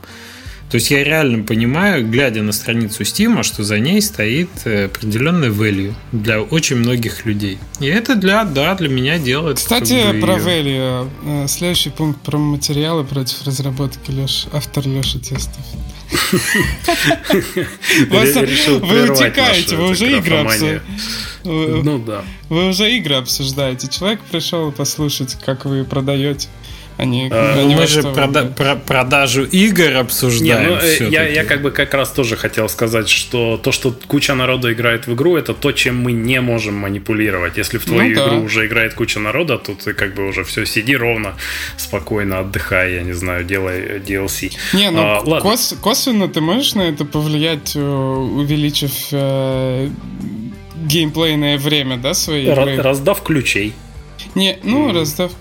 то есть я реально понимаю, глядя на страницу Steam, что за ней стоит э, определенный value для очень многих людей. И это для, да, для меня делает. Кстати, как бы, про ее... value. Э, следующий пункт про материалы против разработки Леш, автор Леша Тестов. (laughs) Вы утекаете, вы уже игры обсуждаете. Ну да. Вы уже игры обсуждаете. Человек пришел послушать, как вы продаете. Они, а, они мы же прода- про продажу игр обсуждаем. Не, ну, э, я, я как бы как раз тоже хотел сказать, что то, что куча народа играет в игру, это то, чем мы не можем манипулировать. Если в твою ну, игру да. уже играет куча народа, то ты как бы уже все, сиди ровно, спокойно, отдыхай, я не знаю, делай DLC. Не, ну а, ладно. Кос косвенно ты можешь на это повлиять, э, увеличив э, геймплейное время, да, своей игры? Раздав ключей. Не, ну, раздав...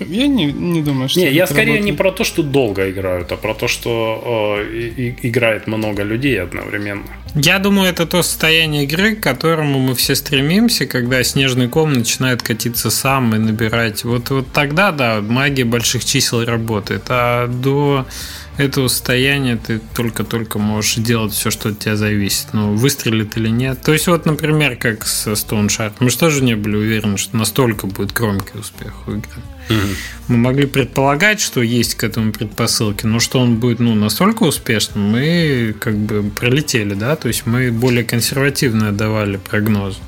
Я не, не думаю, что... Не, я скорее работает. не про то, что долго играют, а про то, что э, и, играет много людей одновременно. Я думаю, это то состояние игры, к которому мы все стремимся, когда снежный ком начинает катиться сам и набирать. Вот, вот тогда, да, магия больших чисел работает. А до этого состояния ты только-только можешь делать все, что от тебя зависит. Ну, выстрелит или нет. То есть, вот, например, как с Stone Shard. Мы же тоже не были уверены, что настолько будет громкий успех у игры. Угу. Мы могли предполагать, что есть к этому предпосылки, но что он будет ну, настолько успешным, мы как бы пролетели, да, то есть мы более консервативно давали прогнозы.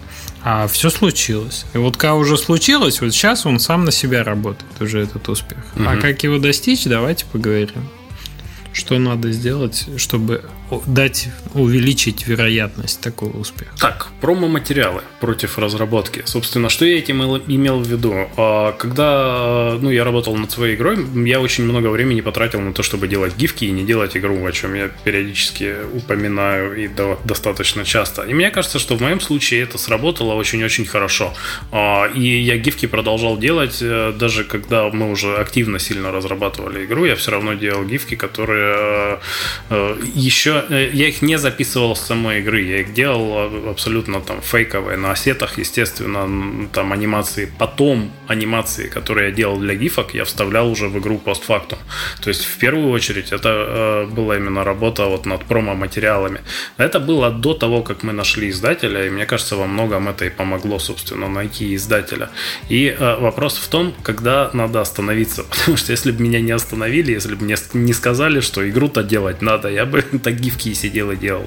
А все случилось. И вот когда уже случилось, вот сейчас он сам на себя работает, уже этот успех. Угу. А как его достичь, давайте поговорим что надо сделать, чтобы дать, увеличить вероятность такого успеха. Так, промо-материалы против разработки. Собственно, что я этим имел в виду? А, когда ну, я работал над своей игрой, я очень много времени потратил на то, чтобы делать гифки и не делать игру, о чем я периодически упоминаю и достаточно часто. И мне кажется, что в моем случае это сработало очень-очень хорошо. А, и я гифки продолжал делать, э, даже когда мы уже активно сильно разрабатывали игру, я все равно делал гифки, которые э, э, еще... Я их не записывал с самой игры, я их делал абсолютно там фейковые, на ассетах, естественно, там анимации. Потом анимации, которые я делал для гифок, я вставлял уже в игру постфактум. То есть, в первую очередь, это была именно работа вот над промо-материалами. Это было до того, как мы нашли издателя, и мне кажется, во многом это и помогло, собственно, найти издателя. И э, вопрос в том, когда надо остановиться. (laughs) Потому что если бы меня не остановили, если бы мне не сказали, что игру-то делать надо, я бы (laughs) так гифки сидел и делал.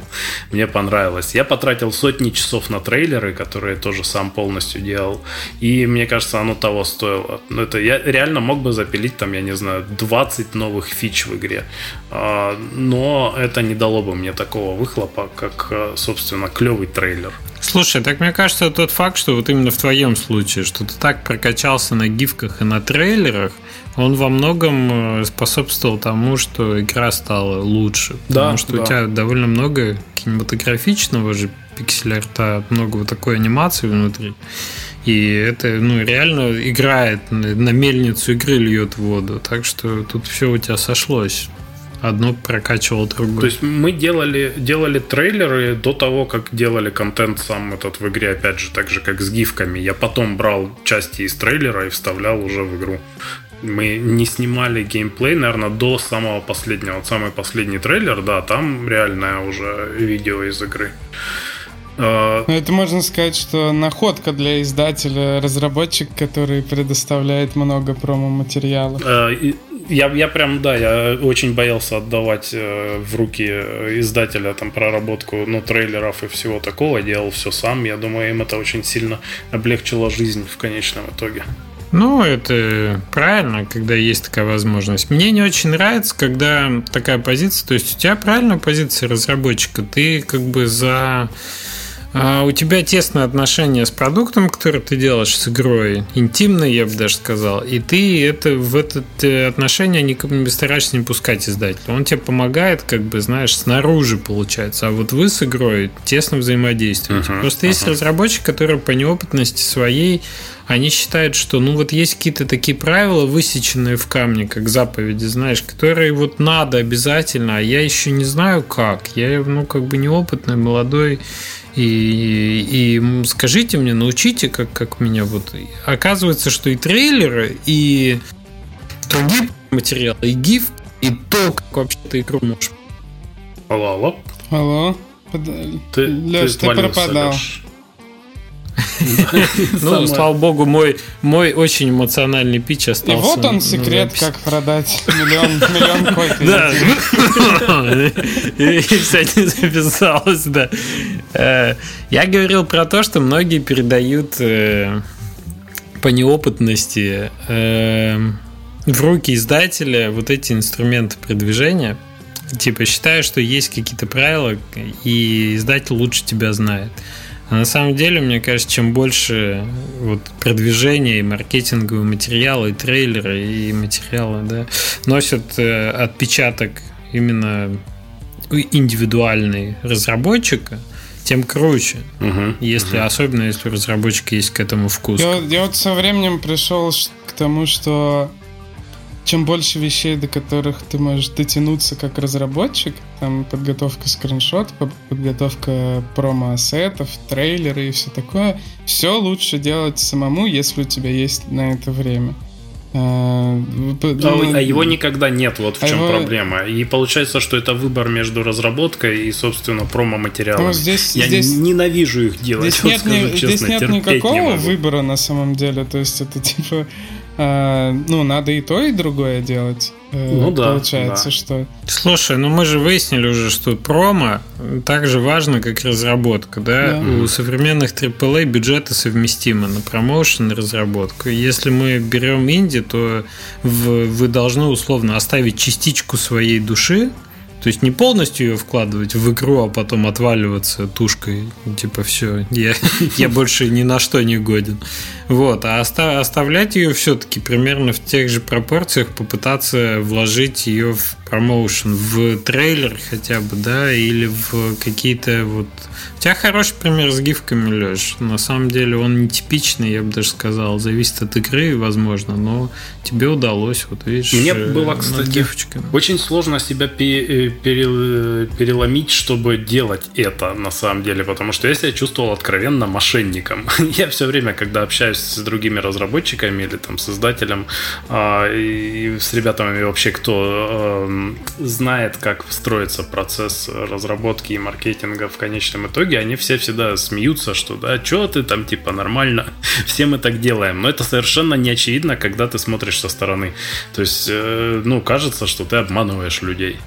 Мне понравилось. Я потратил сотни часов на трейлеры, которые тоже сам полностью делал. И мне кажется, оно того стоило. Ну, это я реально мог бы запилить там, я не знаю, 20 новых фич в игре. А, но это не дало бы мне такого выхлопа, как, э, собственно, клевый трейлер. Слушай, так мне кажется, тот факт, что вот именно в твоем случае, что ты так прокачался на гифках и на трейлерах, он во многом э, способствовал тому, что игра стала лучше. Потому да, что да. у тебя довольно много кинематографичного же пиксель-арта, много вот такой анимации внутри. И это ну, реально играет на мельницу игры льет воду. Так что тут все у тебя сошлось одно прокачивал другое. То есть мы делали, делали трейлеры до того, как делали контент сам этот в игре, опять же, так же, как с гифками. Я потом брал части из трейлера и вставлял уже в игру. Мы не снимали геймплей, наверное, до самого последнего. Вот самый последний трейлер, да, там реальное уже видео из игры. А, ну, это можно сказать, что находка для издателя, разработчик, который предоставляет много промо-материалов. Я, я прям, да, я очень боялся отдавать э, в руки издателя там проработку, ну, трейлеров и всего такого. Делал все сам. Я думаю, им это очень сильно облегчило жизнь в конечном итоге. Ну, это правильно, когда есть такая возможность. Мне не очень нравится, когда такая позиция, то есть у тебя правильная позиция разработчика, ты как бы за а у тебя тесное отношение с продуктом, который ты делаешь с игрой, интимное, я бы даже сказал, и ты это, в это э, отношение не стараешься не пускать издателя. Он тебе помогает, как бы, знаешь, снаружи получается, а вот вы с игрой тесно взаимодействуете. Uh-huh, Просто uh-huh. есть разработчик, который по неопытности своей они считают, что ну вот есть какие-то такие правила, высеченные в камне, как заповеди, знаешь, которые вот надо обязательно, а я еще не знаю как. Я, ну, как бы неопытный, молодой и, и скажите мне, научите, как, как меня вот... Оказывается, что и трейлеры, и другие материалы, и гиф, и то, как вообще ты игру можешь. Алло, алло. Алло. Ты, Леш, ты, ты пропадал. Леш. Ну, слава богу, мой, мой очень эмоциональный пич остался. И вот он секрет, как продать миллион, миллион копий. Да. И, кстати, записалось, да. Э, я говорил про то, что многие передают э, по неопытности э, в руки издателя вот эти инструменты продвижения. Типа считаю, что есть какие-то правила, и издатель лучше тебя знает. А на самом деле, мне кажется, чем больше вот продвижения и маркетинговые материалы, и трейлеры, и материалы, да, носят э, отпечаток именно индивидуальный разработчика, тем круче. Угу, если угу. особенно если у разработчика есть к этому вкус. Я, я вот со временем пришел к тому, что чем больше вещей, до которых ты можешь дотянуться как разработчик, там подготовка скриншотов, подготовка промо-ассетов, трейлеры и все такое, все лучше делать самому, если у тебя есть на это время. А, а, а его никогда нет, вот в а чем его... проблема. И получается, что это выбор между разработкой и, собственно, промо-материалом. Ну, здесь, Я здесь, ненавижу их делать. Здесь (laughs) нет, ни, честно, здесь нет никакого не выбора на самом деле. То есть это (laughs) типа а, ну, надо и то, и другое делать. Э, ну да. Получается, да. что. Слушай, ну мы же выяснили уже, что промо так же важно, как разработка, да? да. У современных AAA бюджеты совместимы на промоушен и разработку. Если мы берем инди, то вы должны условно оставить частичку своей души То есть не полностью ее вкладывать в игру, а потом отваливаться тушкой. Типа все, я, (laughs) я больше ни на что не годен. Вот, а оставлять ее все-таки примерно в тех же пропорциях, попытаться вложить ее в промоушен, в трейлер хотя бы, да, или в какие-то вот... У тебя хороший пример с гифками, Леш. На самом деле он не типичный, я бы даже сказал. Зависит от игры, возможно, но тебе удалось, вот видишь. Мне э, было, кстати, очень сложно себя э, переломить, чтобы делать это на самом деле, потому что я себя чувствовал откровенно мошенником. (laughs) я все время, когда общаюсь с другими разработчиками или там с издателем, а, и с ребятами вообще, кто знает, как строится процесс разработки и маркетинга в конечном итоге, они все всегда смеются, что да, что ты там типа нормально, (laughs) все мы так делаем. Но это совершенно не очевидно, когда ты смотришь со стороны. То есть, э, ну, кажется, что ты обманываешь людей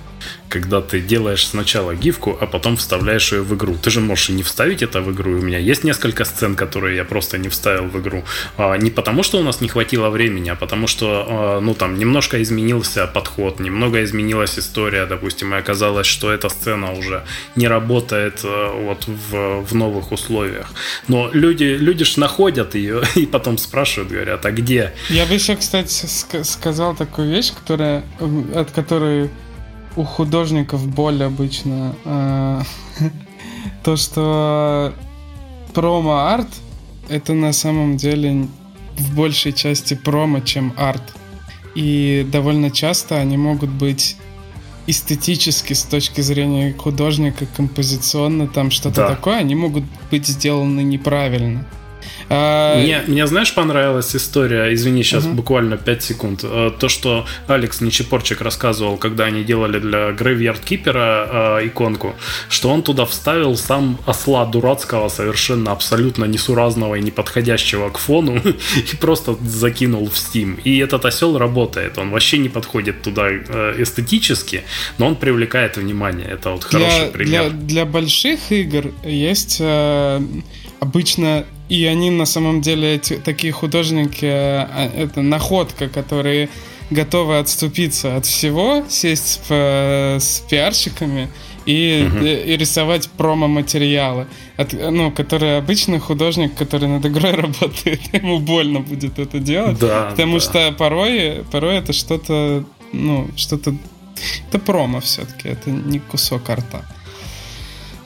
когда ты делаешь сначала гифку, а потом вставляешь ее в игру. Ты же можешь и не вставить это в игру. У меня есть несколько сцен, которые я просто не вставил в игру. А, не потому, что у нас не хватило времени, а потому что, а, ну, там, немножко изменился подход, немного изменилась история, допустим, и оказалось, что эта сцена уже не работает а, вот в, в новых условиях. Но люди, люди ж находят ее (laughs) и потом спрашивают, говорят, а где? Я бы еще, кстати, сказал такую вещь, которая, от которой у художников боль обычно. А, (laughs) то, что промо-арт это на самом деле в большей части промо, чем арт. И довольно часто они могут быть эстетически с точки зрения художника, композиционно, там что-то да. такое, они могут быть сделаны неправильно. А... Мне, мне, знаешь, понравилась история, извини, сейчас угу. буквально 5 секунд. Э, то, что Алекс Нечепорчик рассказывал, когда они делали для Graveyard Keeper э, иконку, что он туда вставил сам осла дурацкого, совершенно абсолютно несуразного и неподходящего к фону, (laughs) и просто закинул в Steam. И этот осел работает, он вообще не подходит туда э, эстетически, но он привлекает внимание. Это вот хороший для, пример. Для, для больших игр есть э, обычно и они на самом деле эти, такие художники, а, это находка, которые готовы отступиться от всего, сесть в, с пиарщиками и, угу. и, и рисовать промо-материалы. От, ну, который обычный художник, который над игрой (laughs) работает, ему больно будет это делать. Да, потому да. что порой, порой это что-то, ну, что-то... Это промо все-таки, это не кусок арта.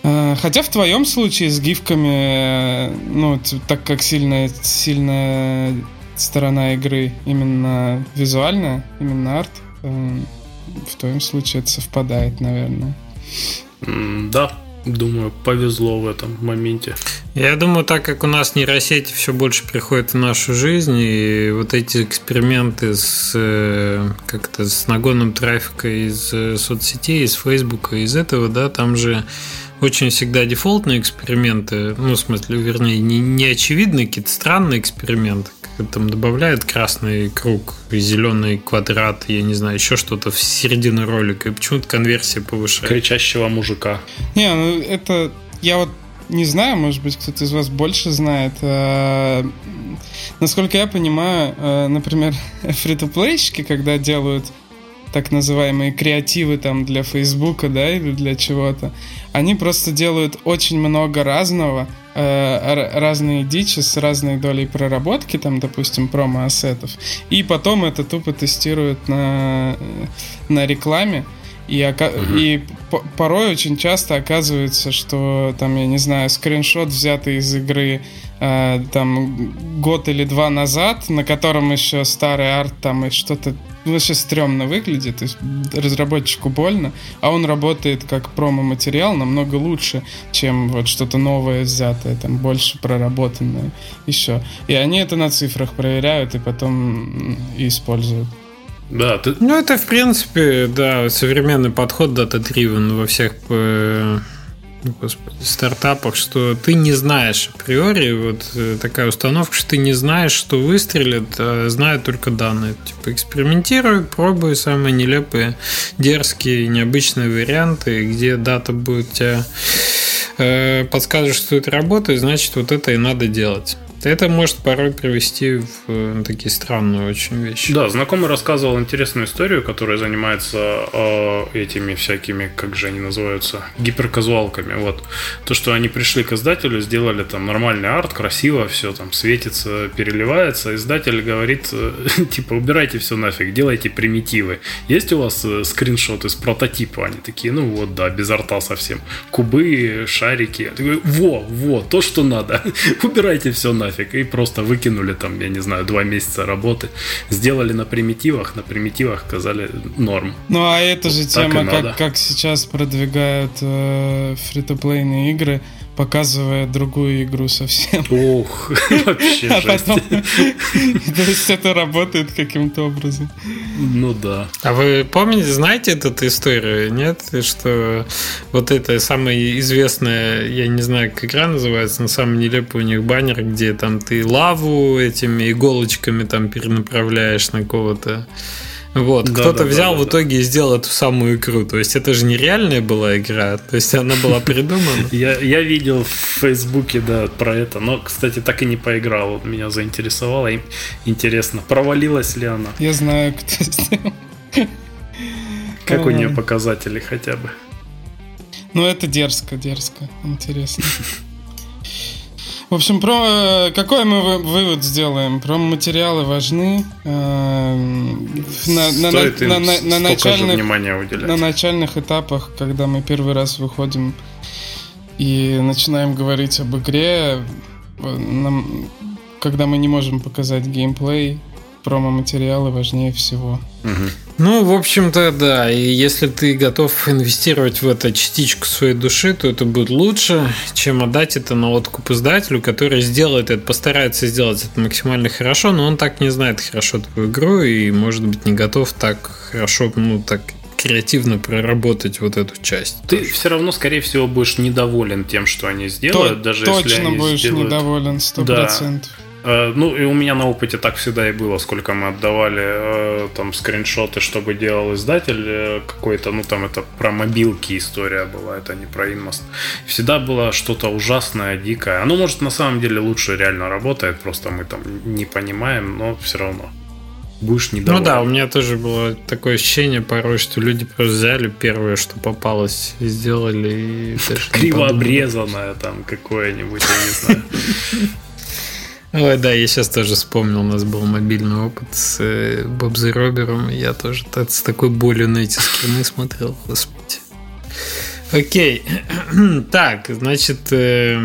Э, хотя в твоем случае с гифками, э, ну, так как сильная, сильная сторона игры именно визуальная, именно арт, э, в твоем случае это совпадает, наверное. Да, думаю, повезло в этом моменте. Я думаю, так как у нас нейросети все больше приходят в нашу жизнь, и вот эти эксперименты с, как то с нагоном трафика из соцсетей, из Фейсбука, из этого, да, там же очень всегда дефолтные эксперименты, ну, в смысле, вернее, не, не очевидные, какие-то странные эксперименты, там добавляют красный круг, зеленый квадрат, я не знаю, еще что-то в середину ролика, и почему-то конверсия повышает. Кричащего мужика. Не, ну это... Я вот не знаю, может быть, кто-то из вас больше знает. А, насколько я понимаю, а, например, (laughs) фри-то-плейщики, когда делают так называемые креативы там для Фейсбука, да, или для чего-то, они просто делают очень много разного, э, разные дичи с разной долей проработки, там, допустим, промо-ассетов, и потом это тупо тестируют на, на рекламе, и, mm и порой очень часто оказывается, что там, я не знаю, скриншот взятый из игры э, там год или два назад, на котором еще старый арт там и что-то вообще стрёмно выглядит, то есть разработчику больно, а он работает как промо-материал намного лучше, чем вот что-то новое взятое, там больше проработанное еще. И они это на цифрах проверяют и потом и используют. Да, ты... Ну, это, в принципе, да, современный подход дата-дривен во всех э, господи, стартапах, что ты не знаешь априори, вот э, такая установка, что ты не знаешь, что выстрелит, а знают только данные. Типа экспериментируй, пробуй самые нелепые, дерзкие, необычные варианты, где дата будет тебя э, подсказывать, что это работает, значит, вот это и надо делать. Это может порой привести в э, такие странные очень вещи. Да, знакомый рассказывал интересную историю, которая занимается э, этими всякими, как же они называются, гиперказуалками. Вот. То, что они пришли к издателю, сделали там нормальный арт, красиво, все там светится, переливается. Издатель говорит, э, (laughs) типа, убирайте все нафиг, делайте примитивы. Есть у вас э, скриншоты с прототипа? Они такие, ну вот, да, без арта совсем. Кубы, шарики. Я такой, во, во, то, что надо. (laughs) Убирайте все нафиг. И просто выкинули там, я не знаю, два месяца работы. Сделали на примитивах, на примитивах сказали норм. Ну а это же вот тема, как, как сейчас продвигают э, фри-то-плейные игры показывая другую игру совсем. Ох, (laughs) вообще а потом... (laughs) То есть это работает каким-то образом. Ну да. А вы помните, знаете эту историю, нет? Что вот это самая известная, я не знаю, как игра называется, но самый нелепый у них баннер, где там ты лаву этими иголочками там перенаправляешь на кого-то вот, да, кто-то да, взял да, в итоге и сделал эту самую игру. То есть это же нереальная была игра, то есть она была придумана. (laughs) Я, я видел в Фейсбуке, да, про это, но, кстати, так и не поиграл. Меня заинтересовало. Интересно, провалилась ли она? Я знаю, кто сделал. Как у нее показатели хотя бы? Ну, это дерзко, дерзко. Интересно. (laughs) В общем, про какой мы вывод сделаем? Про материалы важны. Э, на, на, на, на, на, начальных, на начальных этапах, когда мы первый раз выходим и начинаем говорить об игре, нам, когда мы не можем показать геймплей, промо-материалы важнее всего. Угу. Ну, в общем-то, да. И если ты готов инвестировать в это частичку своей души, то это будет лучше, чем отдать это на откуп издателю, который сделает это, постарается сделать это максимально хорошо, но он так не знает хорошо твою игру и, может быть, не готов так хорошо, ну, так креативно проработать вот эту часть. Ты тоже. все равно, скорее всего, будешь недоволен тем, что они сделают, То, даже точно если они будешь сделают... недоволен, сто процентов. Да. Э, ну, и у меня на опыте так всегда и было, сколько мы отдавали э, там скриншоты, чтобы делал издатель э, какой-то, ну, там это про мобилки история была, это не про инмост. Всегда было что-то ужасное, дикое. Оно, может, на самом деле лучше реально работает, просто мы там не понимаем, но все равно будешь недоволен. Ну да, у меня тоже было такое ощущение порой, что люди просто взяли первое, что попалось, и сделали и (laughs) Криво обрезанное там какое-нибудь, я не знаю. (laughs) Ой, да, я сейчас тоже вспомнил, у нас был мобильный опыт с э, Бобзи Робером, я тоже так, с такой болью на эти скрины смотрел, господи. Окей, (clears throat) так, значит, э,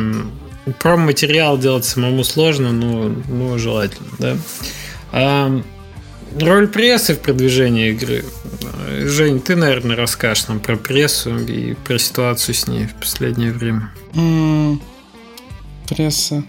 материал делать самому сложно, но, но желательно, да. А, роль прессы в продвижении игры. Жень, ты, наверное, расскажешь нам про прессу и про ситуацию с ней в последнее время. Пресса.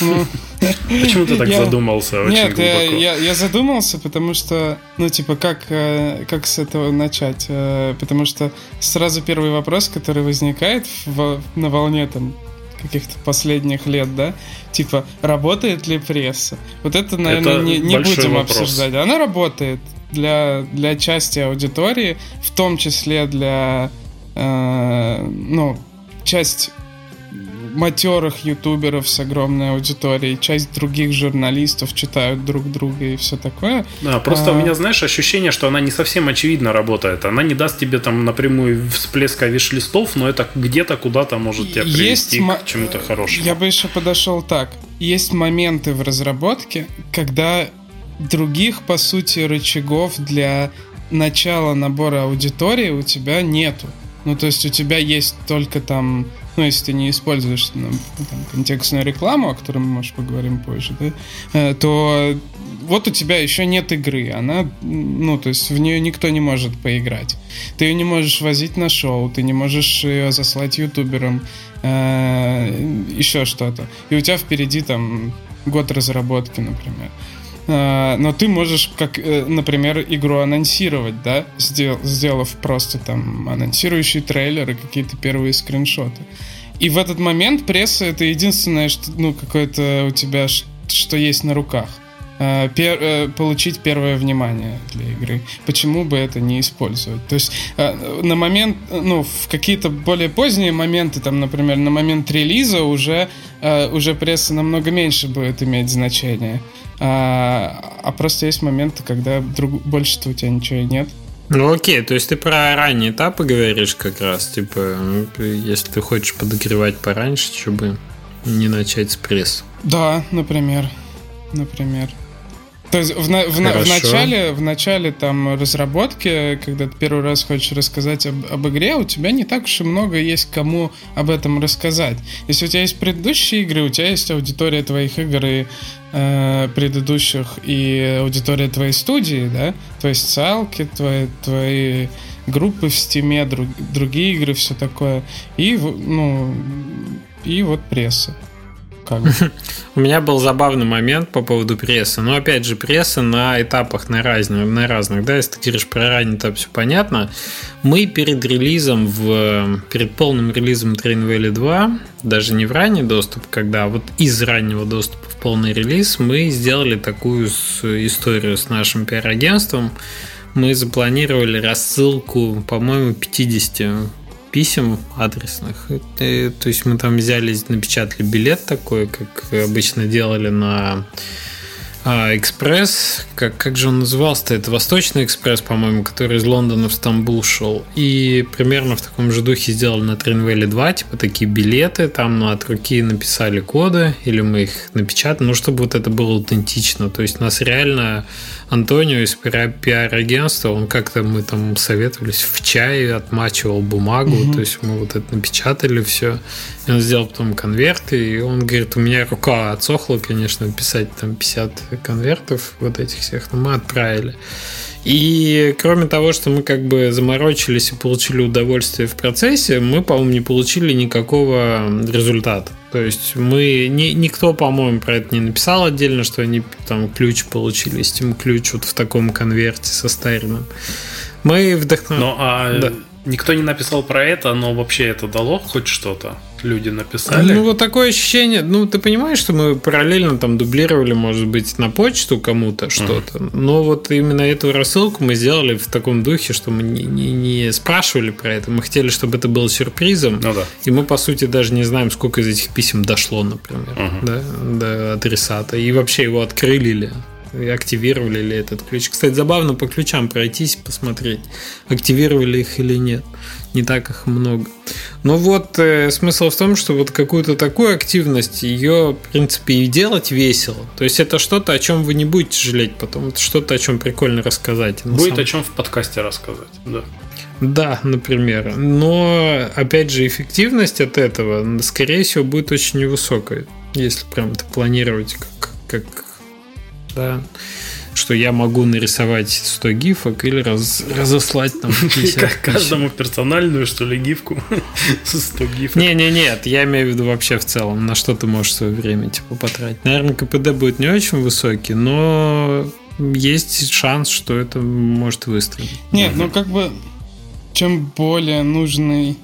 (laughs) Почему ты так задумался очень Нет, глубоко? Я, я задумался, потому что, ну, типа, как, э, как с этого начать? Э, потому что сразу первый вопрос, который возникает в, на волне там каких-то последних лет, да, типа, работает ли пресса? Вот это, наверное, это не, не будем вопрос. обсуждать. Она работает для, для части аудитории, в том числе для, э, ну, часть матерых ютуберов с огромной аудиторией, часть других журналистов читают друг друга и все такое. Да, просто а... у меня, знаешь, ощущение, что она не совсем очевидно работает. Она не даст тебе там напрямую всплеска виш-листов, но это где-то куда-то может тебя привести Есть к чему-то хорошему. Я бы еще подошел так. Есть моменты в разработке, когда других, по сути, рычагов для начала набора аудитории у тебя нету. Ну, то есть у тебя есть только там ну, если ты не используешь ну, там, контекстную рекламу, о которой мы, может, поговорим позже, да, э, то вот у тебя еще нет игры, она, ну, то есть в нее никто не может поиграть. Ты ее не можешь возить на шоу, ты не можешь ее заслать ютуберам, э, еще что-то. И у тебя впереди там год разработки, например. А, но ты можешь, как, э, например, игру анонсировать, да, сделав просто там анонсирующий трейлер и какие-то первые скриншоты. И в этот момент пресса это единственное, что, ну, какое-то у тебя, что есть на руках. э, пер, э, получить первое внимание для игры. Почему бы это не использовать? То есть э, на момент, ну, в какие-то более поздние моменты, там, например, на момент релиза уже, э, уже пресса намного меньше будет иметь значение. А, а просто есть моменты, когда друг, больше-то у тебя ничего и нет. Ну окей, то есть ты про ранние этапы говоришь как раз, типа, если ты хочешь подогревать пораньше, чтобы не начать с пресс. Да, например. Например. То есть в, на, в, в, начале, в начале там разработки, когда ты первый раз хочешь рассказать об, об игре, у тебя не так уж и много есть кому об этом рассказать. Если у тебя есть предыдущие игры, у тебя есть аудитория твоих игр и э, предыдущих и аудитория твоей студии, да, есть социалки, твои, твои группы в стиме, друг, другие игры, все такое. И, ну, и вот пресса. Как (laughs) У меня был забавный момент по поводу прессы. Но опять же, пресса на этапах на разных, на разных. Да, если ты говоришь про ранний этап, все понятно. Мы перед релизом, в, перед полным релизом Train Valley 2, даже не в ранний доступ, когда а вот из раннего доступа в полный релиз, мы сделали такую историю с нашим пиар-агентством. Мы запланировали рассылку, по-моему, 50 писем адресных. И, то есть мы там взяли, напечатали билет такой, как обычно делали на а, экспресс, как, как же он назывался-то? Это Восточный экспресс, по-моему, который из Лондона в Стамбул шел. И примерно в таком же духе сделали на Тринвелли 2, типа такие билеты, там от руки написали коды, или мы их напечатали, ну, чтобы вот это было аутентично. То есть нас реально Антонио из пиар-агентства, он как-то мы там советовались в чае, отмачивал бумагу, угу. то есть мы вот это напечатали все. И он сделал потом конверты, и он говорит, у меня рука отсохла, конечно, писать там 50 конвертов вот этих всех, но мы отправили. И кроме того, что мы как бы заморочились и получили удовольствие в процессе, мы, по-моему, не получили никакого результата. То есть мы ни, никто, по-моему, про это не написал отдельно, что они там ключ получили, Steam ключ вот в таком конверте со старинным. Мы вдохновлены. Ну, а да. никто не написал про это, но вообще это дало хоть что-то? Люди написали. Ну, вот такое ощущение. Ну, ты понимаешь, что мы параллельно там дублировали, может быть, на почту кому-то что-то. Uh-huh. Но вот именно эту рассылку мы сделали в таком духе, что мы не, не, не спрашивали про это. Мы хотели, чтобы это было сюрпризом. Ну, да. И мы, по сути, даже не знаем, сколько из этих писем дошло, например, uh-huh. да, до адресата. И вообще его открыли ли активировали ли этот ключ. Кстати, забавно по ключам пройтись, посмотреть, активировали их или нет не так их много. Но вот э, смысл в том, что вот какую-то такую активность, ее, в принципе, и делать весело. То есть это что-то, о чем вы не будете жалеть потом, это что-то, о чем прикольно рассказать. Будет самом... о чем в подкасте рассказать, да. Да, например. Но, опять же, эффективность от этого, скорее всего, будет очень невысокой, если прям это планировать как, как да, что я могу нарисовать 100 гифок или раз, разослать там (laughs) 50 Каждому персональную, что ли, гифку (laughs) 100 гифок. Не-не, нет, я имею в виду вообще в целом, на что ты можешь свое время типа потратить. Наверное, КПД будет не очень высокий, но есть шанс, что это может выстрелить. Нет, ну как бы чем более нужный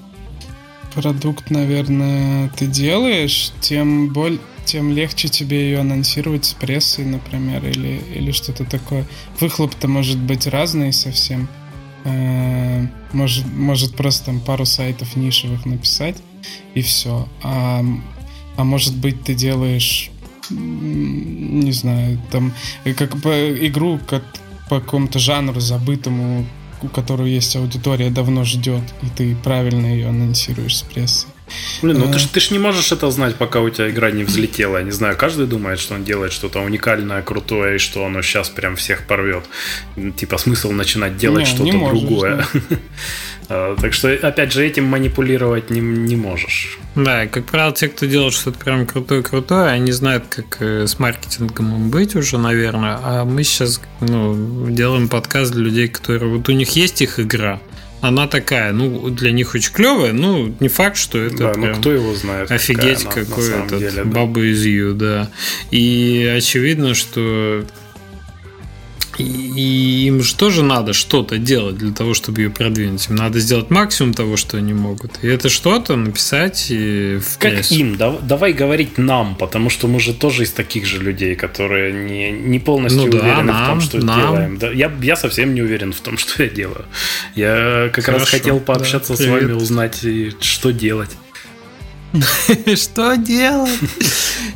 продукт, наверное, ты делаешь, тем более тем легче тебе ее анонсировать с прессой, например, или, или что-то такое. Выхлоп-то может быть разный совсем. Э, может, может просто там пару сайтов нишевых написать, и все. А, а может быть, ты делаешь, не знаю, там, как по игру как по какому-то жанру забытому, у которого есть аудитория, давно ждет, и ты правильно ее анонсируешь с прессой. Блин, ну ты ж, ты ж не можешь это знать, пока у тебя игра не взлетела. Я не знаю, каждый думает, что он делает что-то уникальное, крутое, и что оно сейчас прям всех порвет. Типа смысл начинать делать что-то другое. (laughs) А, так что, опять же, этим манипулировать не, не можешь. Да, как правило, те, кто делает что-то прям крутое-крутое, они знают, как э, с маркетингом быть уже, наверное. А мы сейчас ну, делаем подкаст для людей, которые... Вот у них есть их игра, она такая, ну, для них очень клевая, ну, не факт, что это да, ну, кто его знает. Офигеть, какой этот деле, да. баба из Ю, да. И очевидно, что и им же тоже надо что-то делать для того, чтобы ее продвинуть. Им надо сделать максимум того, что они могут. И это что-то написать в Как прессу. им? давай говорить нам, потому что мы же тоже из таких же людей, которые не, не полностью ну, да, уверены нам, в том, что нам. делаем. Да, я, я совсем не уверен в том, (laughs) что я делаю. Я как Хорошо, раз хотел пообщаться да, с вами, узнать, что делать. (laughs) Что делать?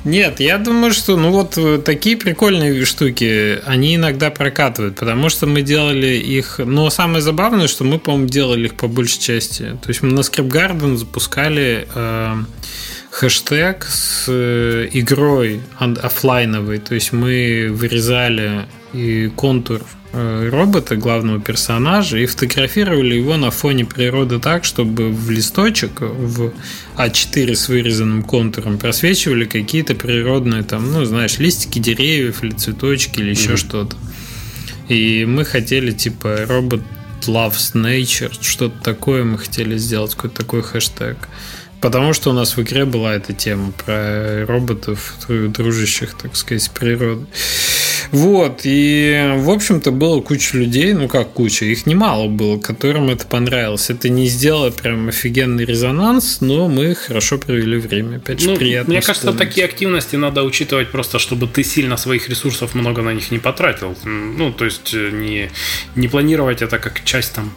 Нет, я думаю, что ну вот э, такие прикольные штуки, они иногда прокатывают, потому что мы делали их... Но самое забавное, что мы, по-моему, делали их по большей части. То есть мы на Script запускали э, хэштег с э, игрой офлайновой. То есть мы вырезали и контур Э, робота, главного персонажа, и фотографировали его на фоне природы так, чтобы в листочек, в А4 с вырезанным контуром просвечивали какие-то природные там, ну, знаешь, листики деревьев или цветочки или еще mm-hmm. что-то. И мы хотели, типа, робот loves nature, что-то такое мы хотели сделать, какой-то такой хэштег. Потому что у нас в игре была эта тема про роботов, дружащих, так сказать, с природой. Вот, и, в общем-то, было куча людей, ну как куча, их немало было, которым это понравилось. Это не сделало прям офигенный резонанс, но мы хорошо провели время. Опять же, ну, приятно Мне кажется, вспомнить. такие активности надо учитывать просто, чтобы ты сильно своих ресурсов много на них не потратил. Ну, то есть, э, не, не планировать это как часть там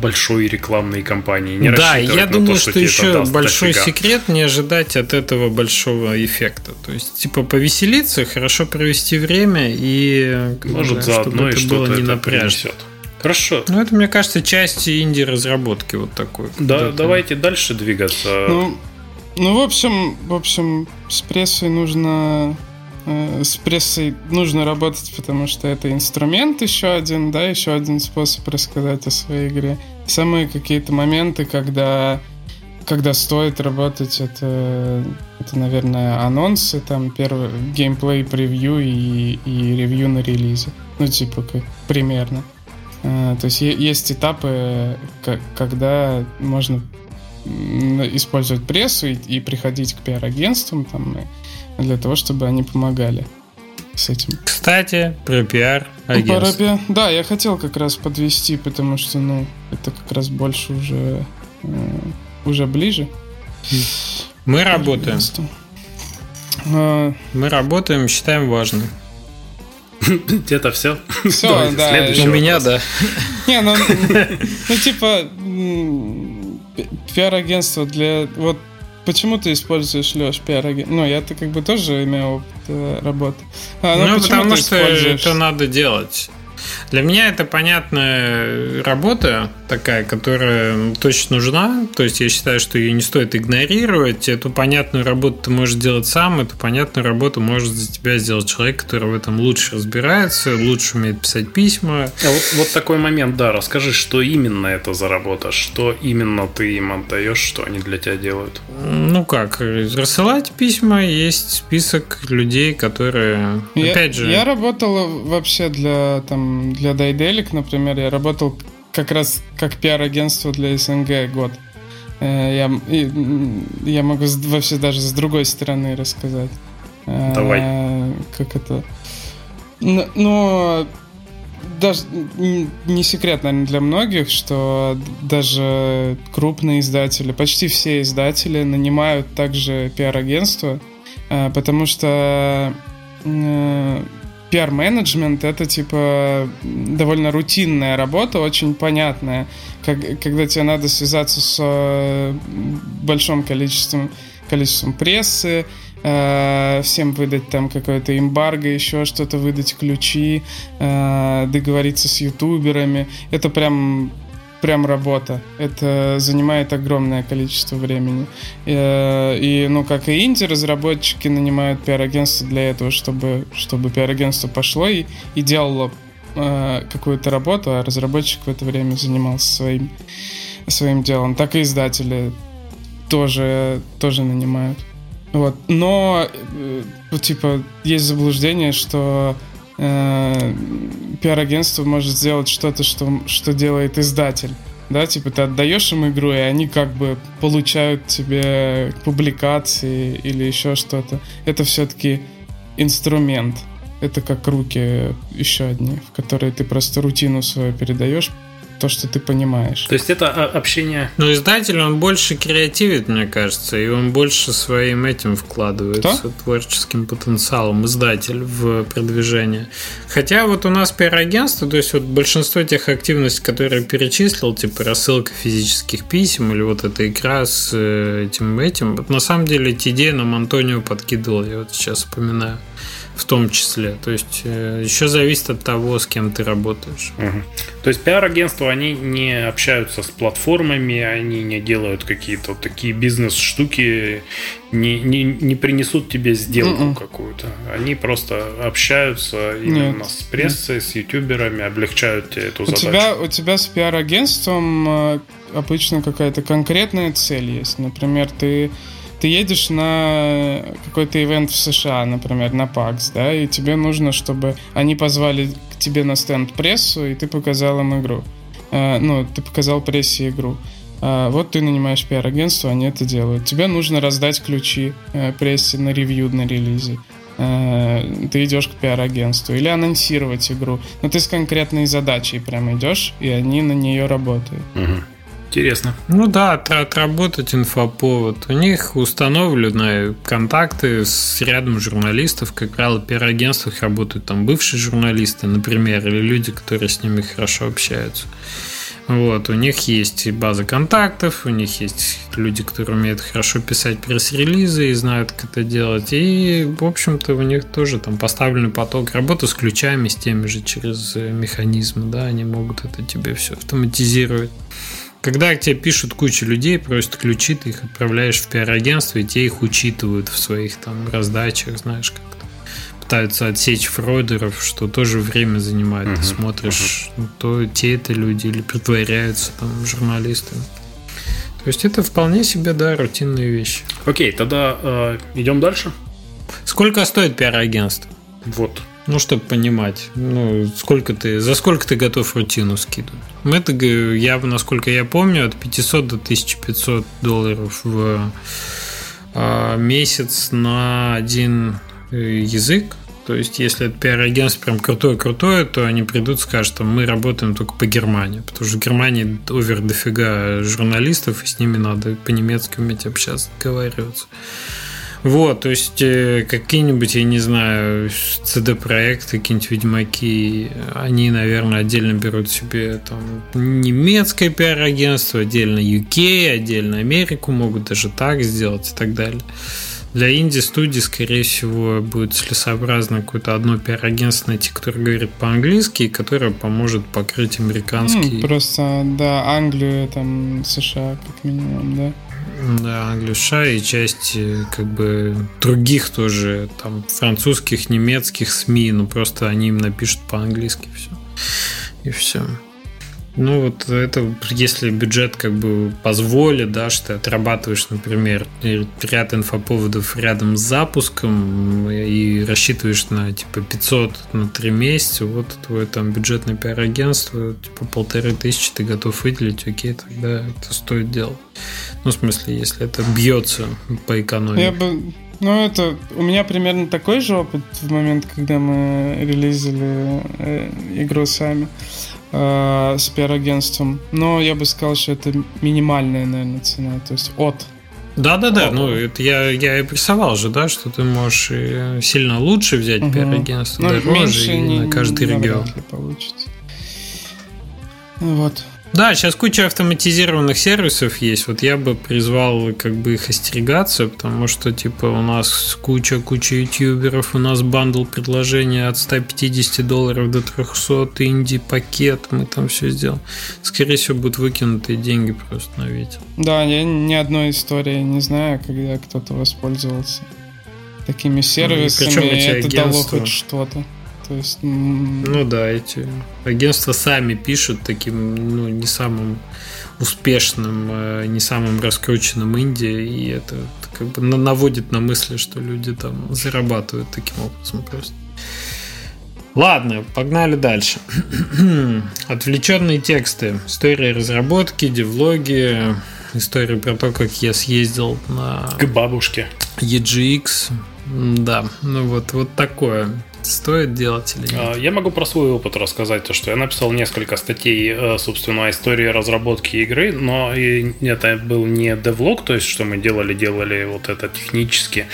большой рекламной кампании. Не да, я думаю, то, что, что еще большой дофига. секрет не ожидать от этого большого эффекта. То есть, типа, повеселиться, хорошо провести время время и может да, заодно и что-то не напряжет. Хорошо. Ну, это, мне кажется, часть инди-разработки вот такой. Да, давайте дальше двигаться. Ну, ну, в общем, в общем, с прессой нужно э, с прессой нужно работать, потому что это инструмент еще один, да, еще один способ рассказать о своей игре. Самые какие-то моменты, когда когда стоит работать, это, это, наверное, анонсы, там, первый геймплей, превью и, и ревью на релизе. Ну, типа, как примерно. А, то есть есть этапы, когда можно использовать прессу и, и приходить к пиар-агентствам там, для того, чтобы они помогали с этим. Кстати, про пиар агентство. Да, я хотел как раз подвести, потому что, ну, это как раз больше уже э, уже ближе. Мы работаем. А... Мы работаем, считаем важным. (coughs) Это все? Все, да. У меня, да. (laughs) Не, ну, ну типа, пиар-агентство для... Вот почему ты используешь, Леш, пиар-агентство? Ну, я-то как бы тоже имел опыт э, работы. А, ну, потому что это надо делать. Для меня это понятная работа такая, которая точно нужна. То есть я считаю, что ее не стоит игнорировать. Эту понятную работу ты можешь делать сам, эту понятную работу может за тебя сделать человек, который в этом лучше разбирается, лучше умеет писать письма. А вот, вот такой момент, да, расскажи, что именно это за работа, что именно ты им отдаешь, что они для тебя делают? Ну как, рассылать письма, есть список людей, которые, я, опять же... Я работал вообще для там для Дайделик, например, я работал как раз как пиар-агентство для СНГ год. Э, я, я могу вообще даже с другой стороны рассказать. Э, Давай. Как это... Но даже не секрет, наверное, для многих, что даже крупные издатели, почти все издатели нанимают также пиар-агентство, э, потому что пиар-менеджмент это типа довольно рутинная работа, очень понятная, как, когда тебе надо связаться с э, большим количеством, количеством прессы, э, всем выдать там какое-то эмбарго, еще что-то выдать ключи, э, договориться с ютуберами. Это прям прям работа. Это занимает огромное количество времени. И, э, и ну, как и инди-разработчики нанимают пиар-агентство для этого, чтобы, чтобы пиар-агентство пошло и, и делало э, какую-то работу, а разработчик в это время занимался своим, своим делом. Так и издатели тоже, тоже нанимают. Вот. Но, э, типа, есть заблуждение, что э, пиар-агентство может сделать что-то, что, что делает издатель. Да, типа ты отдаешь им игру, и они как бы получают тебе публикации или еще что-то. Это все-таки инструмент. это как руки еще одни, в которые ты просто рутину свою передаешь то, что ты понимаешь. То есть это общение... Ну, издатель, он больше креативит, мне кажется, и он больше своим этим вкладывается, Кто? творческим потенциалом, издатель в продвижение. Хотя вот у нас пиар-агентство, то есть вот большинство тех активностей, которые перечислил, типа рассылка физических писем или вот эта игра с э, этим этим, вот на самом деле эти идеи нам Антонио подкидывал, я вот сейчас вспоминаю в том числе. То есть э, еще зависит от того, с кем ты работаешь. Угу. То есть пиар-агентства, они не общаются с платформами, они не делают какие-то вот такие бизнес-штуки, не, не, не принесут тебе сделку Mm-mm. какую-то. Они просто общаются именно Нет. с прессой, Нет. с ютуберами, облегчают тебе эту у задачу. Тебя, у тебя с пиар-агентством э, обычно какая-то конкретная цель есть. Например, ты ты едешь на какой-то ивент в США, например, на PAX, да, и тебе нужно, чтобы они позвали к тебе на стенд прессу, и ты показал им игру. Uh, ну, ты показал прессе игру. Uh, вот ты нанимаешь пиар-агентство, они это делают. Тебе нужно раздать ключи uh, прессе на ревью на релизе. Ты идешь к пиар-агентству или анонсировать игру. Но ты с конкретной задачей прям идешь, и они на нее работают. Угу. Интересно. Ну да, отработать инфоповод. У них установлены контакты с рядом журналистов. Как правило, в пиар-агентствах работают там бывшие журналисты, например, или люди, которые с ними хорошо общаются. Вот, у них есть база контактов, у них есть люди, которые умеют хорошо писать пресс-релизы и знают, как это делать. И, в общем-то, у них тоже там поставленный поток работы с ключами, с теми же через механизмы, да, они могут это тебе все автоматизировать. Когда тебе пишут куча людей, просят ключи, ты их отправляешь в пиар-агентство, и те их учитывают в своих там раздачах, знаешь, как-то пытаются отсечь фройдеров, что тоже время занимает. Uh-huh, ты смотришь, uh-huh. то те это люди или притворяются там журналистами. То есть это вполне себе, да, рутинные вещи. Окей, тогда э, идем дальше. Сколько стоит пиар-агентство? Вот. Ну, чтобы понимать, ну, сколько ты, за сколько ты готов рутину скидывать. Это, я, насколько я помню, от 500 до 1500 долларов в а, месяц на один э, язык. То есть, если это пиар-агентство прям крутое-крутое, то они придут и скажут, что мы работаем только по Германии. Потому что в Германии овер дофига журналистов, и с ними надо по-немецки уметь общаться, договариваться. Вот, то есть э, какие-нибудь, я не знаю, CD-проекты, какие-нибудь Ведьмаки, они, наверное, отдельно берут себе там немецкое пиар-агентство, отдельно UK, отдельно Америку могут даже так сделать и так далее. Для инди-студии, скорее всего, будет целесообразно какое-то одно пиар-агентство найти, которое говорит по-английски и которое поможет покрыть американский. Mm, просто, да, Англию, там, США, как минимум, да. Да, англиша и часть э, как бы других тоже, там, французских, немецких СМИ, ну просто они им напишут по-английски все. И все. Ну, вот это, если бюджет как бы позволит, да, что ты отрабатываешь, например, ряд инфоповодов рядом с запуском и рассчитываешь на, типа, 500 на 3 месяца, вот твое там бюджетное пиар-агентство, типа, полторы тысячи ты готов выделить, окей, тогда это стоит делать. Ну, в смысле, если это бьется по экономике. Я бы ну, это у меня примерно такой же опыт в момент, когда мы релизили э, игру сами с пиар-агентством. Но я бы сказал, что это минимальная, наверное, цена. То есть от да, да, да. Ну, это я, я и прессовал же, да, что ты можешь сильно лучше взять угу. пиар-агентство, ну, дороже и не, на каждый регион. Получится. Вот. Да, сейчас куча автоматизированных сервисов есть. Вот я бы призвал как бы их остерегаться, потому что типа у нас куча-куча ютуберов, у нас бандл предложения от 150 долларов до 300, инди-пакет, мы там все сделаем. Скорее всего, будут выкинутые деньги просто на ветер. Да, я ни одной истории не знаю, когда кто-то воспользовался такими сервисами, ну, и это агентство. дало хоть что-то. То есть... Ну да, эти агентства сами пишут таким, ну, не самым успешным, э, не самым раскрученным Индии, и это как бы наводит на мысли, что люди там зарабатывают таким образом просто. Ладно, погнали дальше. (clears throat) Отвлеченные тексты. История разработки, девлоги, история про то, как я съездил на... К бабушке. EGX. Да, ну вот, вот такое. Стоит делать или нет? А, я могу про свой опыт рассказать, то, что я написал несколько статей, э, собственно, о истории разработки игры, но это был не девлог, то есть, что мы делали, делали вот это технически,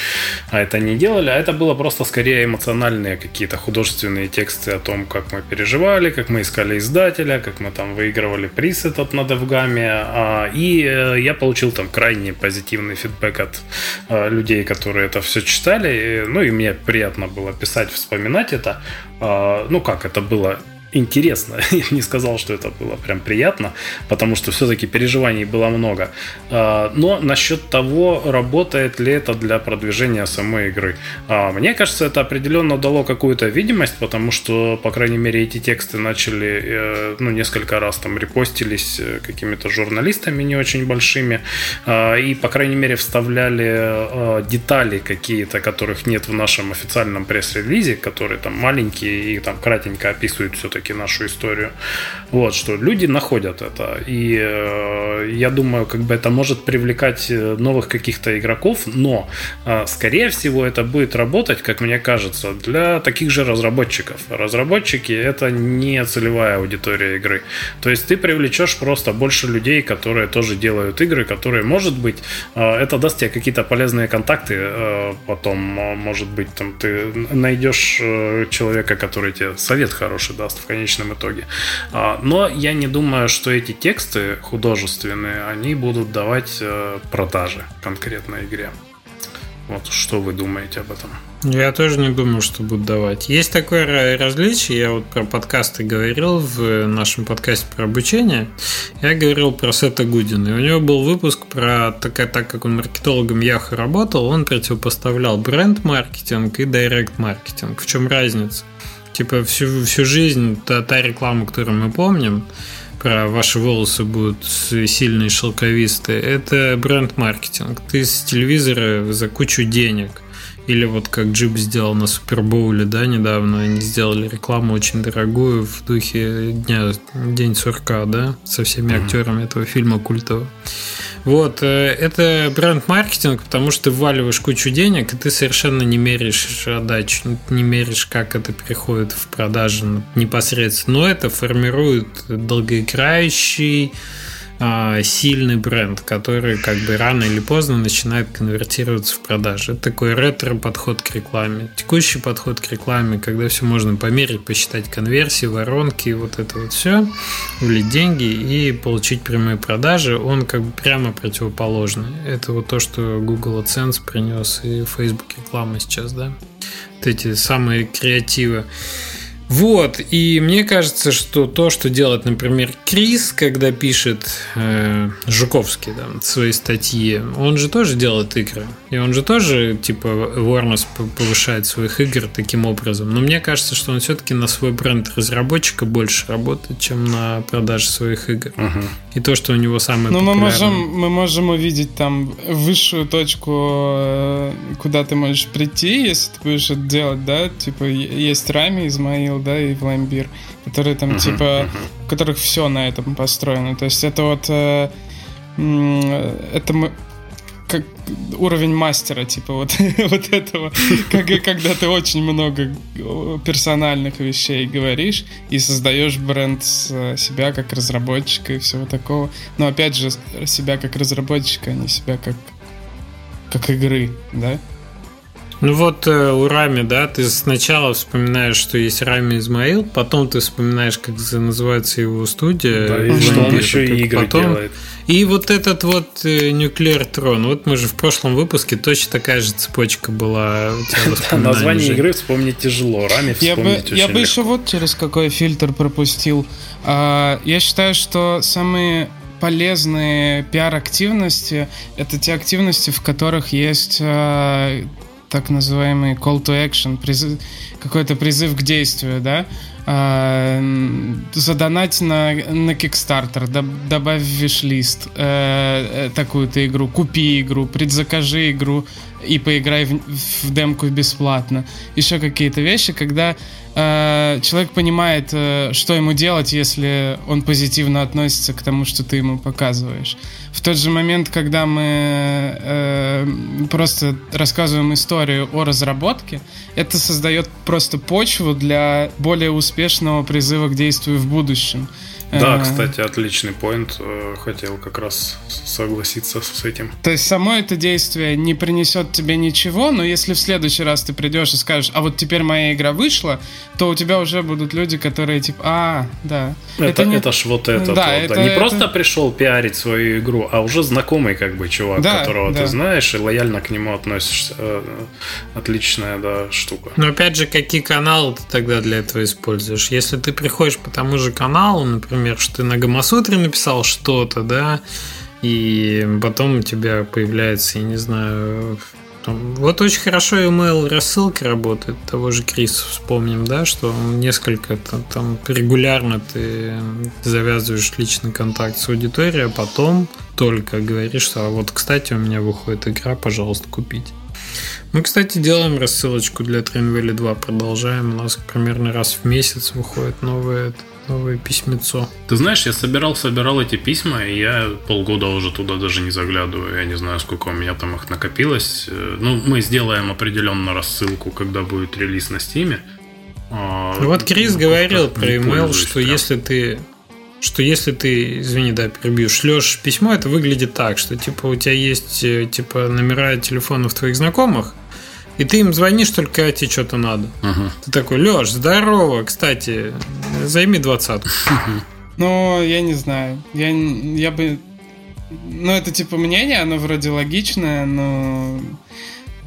а это не делали, а это было просто скорее эмоциональные какие-то художественные тексты о том, как мы переживали, как мы искали издателя, как мы там выигрывали приз этот на девгаме, а, и э, я получил там крайне позитивный фидбэк от э, людей, которые это все читали, ну и мне приятно было писать, вспоминать это. А, ну как, это было интересно. (laughs) Я не сказал, что это было прям приятно, потому что все-таки переживаний было много. А, но насчет того, работает ли это для продвижения самой игры. А, мне кажется, это определенно дало какую-то видимость, потому что, по крайней мере, эти тексты начали, э, ну, несколько раз там репостились э, какими-то журналистами не очень большими, а, и, по крайней мере, вставляли детали какие-то, которых нет в нашем официальном пресс-релизе, которые там маленькие и там кратенько описывают все все-таки нашу историю. Вот, что люди находят это. И э, я думаю, как бы это может привлекать э, новых каких-то игроков, но, э, скорее всего, это будет работать, как мне кажется, для таких же разработчиков. Разработчики — это не целевая аудитория игры. То есть ты привлечешь просто больше людей, которые тоже делают игры, которые, может быть, э, это даст тебе какие-то полезные контакты, э, потом, может быть, там ты найдешь э, человека, который тебе совет хороший даст в конечном итоге. А, но я не думаю, что эти тексты художественные, они будут давать э, продажи конкретной игре. Вот что вы думаете об этом? Я тоже не думаю, что будут давать. Есть такое различие, я вот про подкасты говорил в нашем подкасте про обучение. Я говорил про Сета Гудина. И у него был выпуск про, так, так как он маркетологом Яха работал, он противопоставлял бренд-маркетинг и директ-маркетинг. В чем разница? Типа всю, всю жизнь та, та реклама, которую мы помним, про ваши волосы будут сильные шелковистые, это бренд-маркетинг. Ты с телевизора за кучу денег. Или вот как Джип сделал на Супербоуле, да, недавно они сделали рекламу очень дорогую в духе дня, День сурка, да, со всеми mm-hmm. актерами этого фильма культового. Вот, э, это бренд-маркетинг, потому что ты вваливаешь кучу денег, и ты совершенно не меряешь отдачу, не меряешь, как это приходит в продажу непосредственно. Но это формирует долгоиграющий а, сильный бренд, который как бы рано или поздно начинает конвертироваться в продажи. Это такой ретро-подход к рекламе. Текущий подход к рекламе, когда все можно померить, посчитать конверсии, воронки, вот это вот все, влить деньги и получить прямые продажи, он как бы прямо противоположный. Это вот то, что Google AdSense принес и Facebook реклама сейчас, да. Вот эти самые креативы. Вот, и мне кажется, что то, что делает, например, Крис, когда пишет э, Жуковский да, свои статьи, он же тоже делает игры. И он же тоже, типа, awareness повышает своих игр таким образом. Но мне кажется, что он все-таки на свой бренд разработчика больше работает, чем на продаже своих игр. Угу. И то, что у него самое Ну, мы можем, мы можем увидеть там высшую точку, э, куда ты можешь прийти, если ты будешь это делать, да? Типа, есть Рами, Измаил, да, и Вламбир, которые там, uh-huh, типа, uh-huh. у которых все на этом построено. То есть это вот... Э, это мы как уровень мастера, типа вот, (laughs) вот этого, как, когда ты очень много персональных вещей говоришь и создаешь бренд себя как разработчика и всего такого. Но опять же, себя как разработчика, а не себя как, как игры, да? Ну вот э, у Рами, да, ты сначала вспоминаешь, что есть Рами Измаил, потом ты вспоминаешь, как называется его студия. Да, и что он еще и игры потом... делает. И вот этот вот Nuclear э, Throne, вот мы же в прошлом выпуске точно такая же цепочка была. (laughs) Название игры вспомнить тяжело, Рами Я бы, я бы еще вот через какой фильтр пропустил. А, я считаю, что самые полезные пиар-активности — это те активности, в которых есть а, так называемый call to action, призыв, какой-то призыв к действию, да, а, задонать на, на Kickstarter, доб, добавь в виш-лист э, э, такую-то игру, купи игру, предзакажи игру и поиграй в, в демку бесплатно. Еще какие-то вещи, когда э, человек понимает, что ему делать, если он позитивно относится к тому, что ты ему показываешь. В тот же момент, когда мы э, просто рассказываем историю о разработке, это создает просто почву для более успешного призыва к действию в будущем. Да, кстати, отличный поинт. Э, хотел как раз согласиться с этим. То есть само это действие не принесет тебе ничего, но если в следующий раз ты придешь и скажешь, а вот теперь моя игра вышла, то у тебя уже будут люди, которые типа, а, да. Это, это, не... это ж вот это. Да, это, да. Не это... просто пришел пиарить свою игру, а уже знакомый как бы чувак, да, которого да. ты знаешь и лояльно к нему относишься. Э, отличная, да, штука. Но опять же, какие каналы ты тогда для этого используешь? Если ты приходишь по тому же каналу, например, например, что ты на Гамасутре написал что-то, да, и потом у тебя появляется, я не знаю, там, вот очень хорошо email рассылка работает, того же Криса вспомним, да, что несколько там, там регулярно ты завязываешь личный контакт с аудиторией, а потом только говоришь, что а вот, кстати, у меня выходит игра, пожалуйста, купить. Мы, кстати, делаем рассылочку для Train Valley 2, продолжаем. У нас примерно раз в месяц выходит новое новое письмецо. Ты знаешь, я собирал, собирал эти письма, и я полгода уже туда даже не заглядываю. Я не знаю, сколько у меня там их накопилось. Э, ну, мы сделаем определенную рассылку, когда будет релиз на Стиме. А, вот Крис ну, говорил про email, что прям. если ты что если ты, извини, да, перебью, шлешь письмо, это выглядит так, что типа у тебя есть э, типа номера телефонов твоих знакомых, и ты им звонишь только, когда тебе что-то надо. Ага. Ты такой, Леш, здорово, кстати, займи двадцатку. (laughs) Ну, я не знаю. Я, я бы... Ну, это типа мнение, оно вроде логичное, но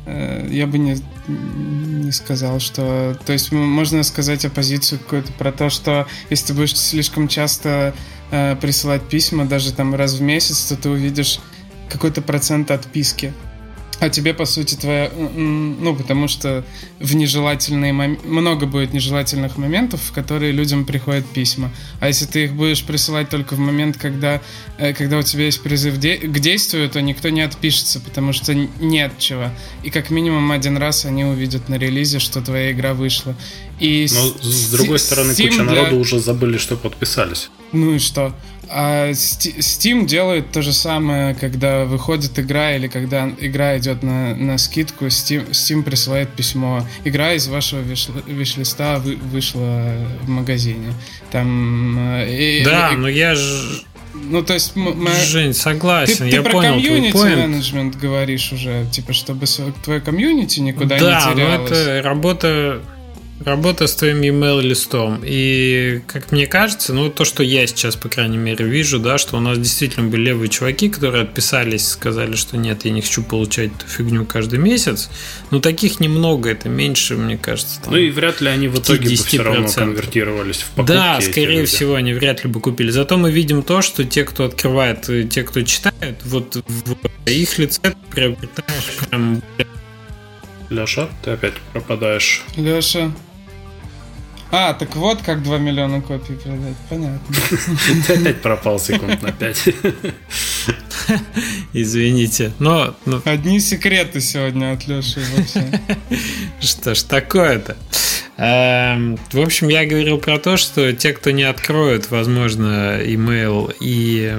э, я бы не, не сказал, что... То есть можно сказать оппозицию какую-то про то, что если ты будешь слишком часто э, присылать письма, даже там раз в месяц, то ты увидишь какой-то процент отписки. А тебе, по сути, твоя... Ну, потому что в нежелательные мом... много будет нежелательных моментов, в которые людям приходят письма. А если ты их будешь присылать только в момент, когда, э, когда у тебя есть призыв де... к действию, то никто не отпишется, потому что нет чего. И как минимум один раз они увидят на релизе, что твоя игра вышла. И Но, с другой стороны, Steam куча для... народу уже забыли, что подписались. Ну и что? А Steam делает то же самое, когда выходит игра или когда игра идет на, на скидку, Steam, Steam присылает письмо. Игра из вашего виш-листа вы, вышла в магазине. Там, э, да, и, но я же... Ну, то есть... Мы... Жень, согласен, ты, я ты понял про комьюнити менеджмент говоришь уже, типа, чтобы твое комьюнити никуда да, не терялось. Да, но это работа Работа с твоим email листом. И, как мне кажется, ну, то, что я сейчас, по крайней мере, вижу, да, что у нас действительно были левые чуваки, которые отписались, сказали, что нет, я не хочу получать эту фигню каждый месяц. Но таких немного, это меньше, мне кажется. Там, ну и вряд ли они в итоге бы все равно конвертировались в покупки. Да, скорее всего, они вряд ли бы купили. Зато мы видим то, что те, кто открывает, те, кто читает, вот в их лице приобретаешь прям Леша, ты опять пропадаешь. Леша, а, так вот как 2 миллиона копий продать. Понятно. (laughs) Ты опять пропал секунд на 5. (laughs) Извините. Но, но... Одни секреты сегодня от Леши вообще. (laughs) Что ж такое-то? Эм, в общем, я говорил про то, что те, кто не откроют, возможно, email и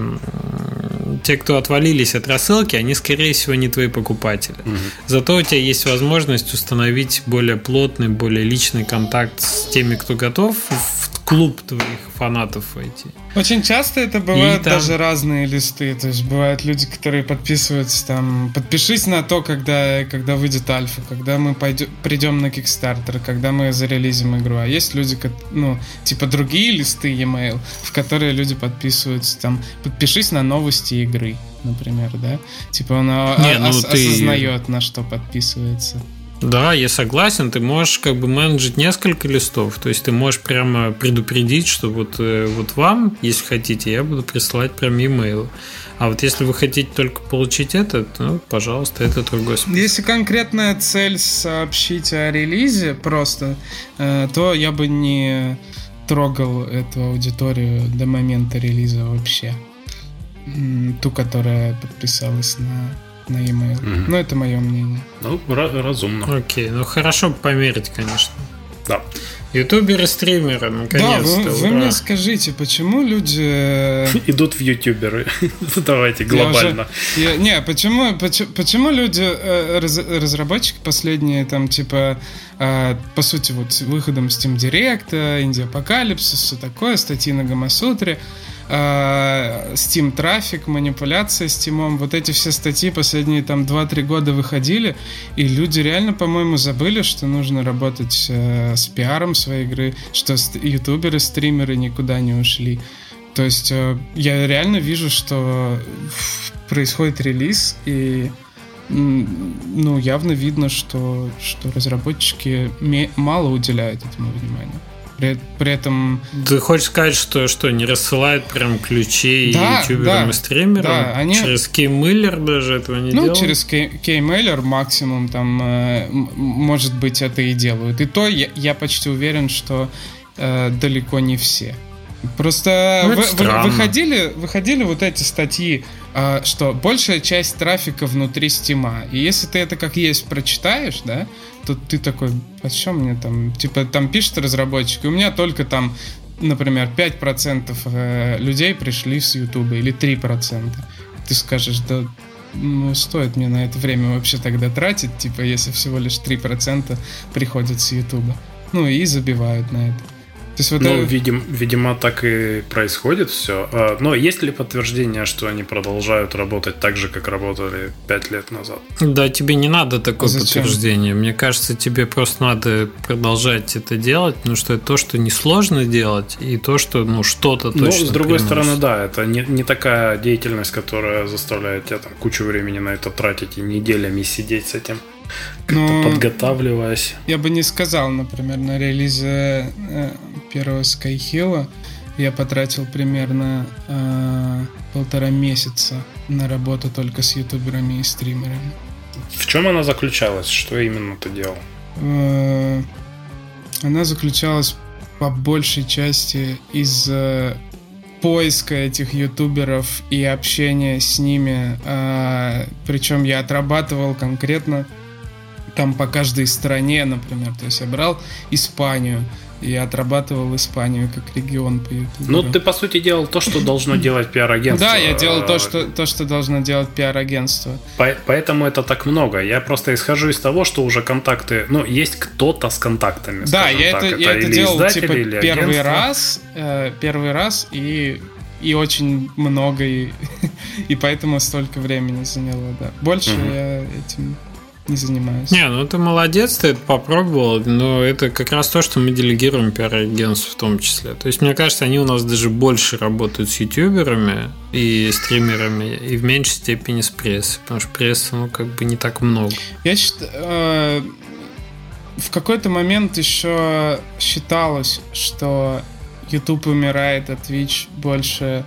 те, кто отвалились от рассылки, они, скорее всего, не твои покупатели. Угу. Зато у тебя есть возможность установить более плотный, более личный контакт с теми, кто готов в клуб твоих фанатов войти. Очень часто это бывают там... даже разные листы. То есть бывают люди, которые подписываются там, подпишись на то, когда, когда выйдет альфа, когда мы пойдем, придем на Kickstarter, когда мы зарелизим игру. А есть люди, ну, типа другие листы e-mail, в которые люди подписываются там, подпишись на новости игры, например, да? Типа он Не, ну, ос- ты... осознает, на что подписывается. Да, я согласен. Ты можешь как бы менеджить несколько листов. То есть ты можешь прямо предупредить, что вот, э, вот вам, если хотите, я буду присылать прям e-mail. А вот если вы хотите только получить этот, ну, пожалуйста, это другой способ. Если конкретная цель сообщить о релизе просто, э, то я бы не трогал эту аудиторию до момента релиза вообще. Ту, которая подписалась на на e-mail. Угу. Но это мое мнение. Ну, разумно. Окей, ну хорошо померить, конечно. Да. Ютуберы, стримеры, наконец-то. Да, вы, вы мне скажите, почему люди... э, (laughs) Идут в ютуберы. (laughs) Давайте глобально. Я уже- я- не, почему, почему, почему люди, э, раз- разработчики последние, там, типа, э, по сути, вот с выходом Steam Direct, Инди Апокалипсис, все такое, статьи на Гамасутре, Steam трафик, манипуляция Steam, вот эти все статьи последние там 2-3 года выходили, и люди реально, по-моему, забыли, что нужно работать э, с пиаром своей игры, что ютуберы, стримеры никуда не ушли. То есть э, я реально вижу, что происходит релиз, и ну, явно видно, что, что разработчики мало уделяют этому внимания. При, при этом Ты хочешь сказать, что что, не рассылают прям ключи Да, ютуберам да, и стримерам? да, они- Через кеймейлер даже этого не Ну, делают? через кей- кеймейлер максимум там, э, может быть, это и делают. И то я, я почти уверен, что э, далеко не все. Просто Ну, вы- вы- выходили, выходили вот эти статьи, э, что большая часть трафика внутри стима. И если ты это как есть прочитаешь, да, то ты такой, о чем мне там? Типа, там пишет разработчик, и у меня только там, например, 5% э, людей пришли с Ютуба или 3%. Ты скажешь, да ну, стоит мне на это время вообще тогда тратить, типа, если всего лишь 3% приходят с Ютуба. Ну и забивают на это. То есть вот Ну, это- видим, видимо, так и происходит все. Но есть ли подтверждение, что они продолжают работать так же, как работали пять лет назад? Да, тебе не надо такое А зачем? подтверждение. Мне кажется, тебе просто надо продолжать это делать, потому что это то, что несложно делать, и то, что ну что-то точно. Ну, с другой приносит. стороны, да, это не, не такая деятельность, которая заставляет тебя там кучу времени на это тратить и неделями сидеть с этим, как-то Ну, подготавливаясь. Я бы не сказал, например, на релизе э, первого Skyhill я потратил примерно э, полтора месяца на работу только с ютуберами и стримерами. В чем она заключалась? Что именно ты делал? Э, Она заключалась по большей части из э, поиска этих ютуберов и общения с ними. А, Причем я отрабатывал конкретно там по каждой стране, например. То есть я брал Испанию, и я отрабатывал Испанию как регион по ютуберу. Ну, ты, по сути, делал то, что должно делать пиар-агентство. Да, я делал то, Э, что, то, что должно делать пиар-агентство. По- Поэтому это так много. Я просто исхожу из того, что уже контакты... Ну, есть кто-то с контактами, Да, я так. это, я это делал типа или первый агентство. раз, э, первый раз и и очень много и, (laughs) и поэтому столько времени заняло, да. Больше Мгм. я этим не занимаюсь. Не, ну ты молодец, ты это попробовал, но это как раз то, что мы делегируем пиар-агентству в том числе. То есть, мне кажется, они у нас даже больше работают с ютуберами и стримерами, и в меньшей степени с прессой, потому что прессы, ну, как бы не так много. Я считаю, в какой-то момент еще считалось, что YouTube умирает, а Twitch больше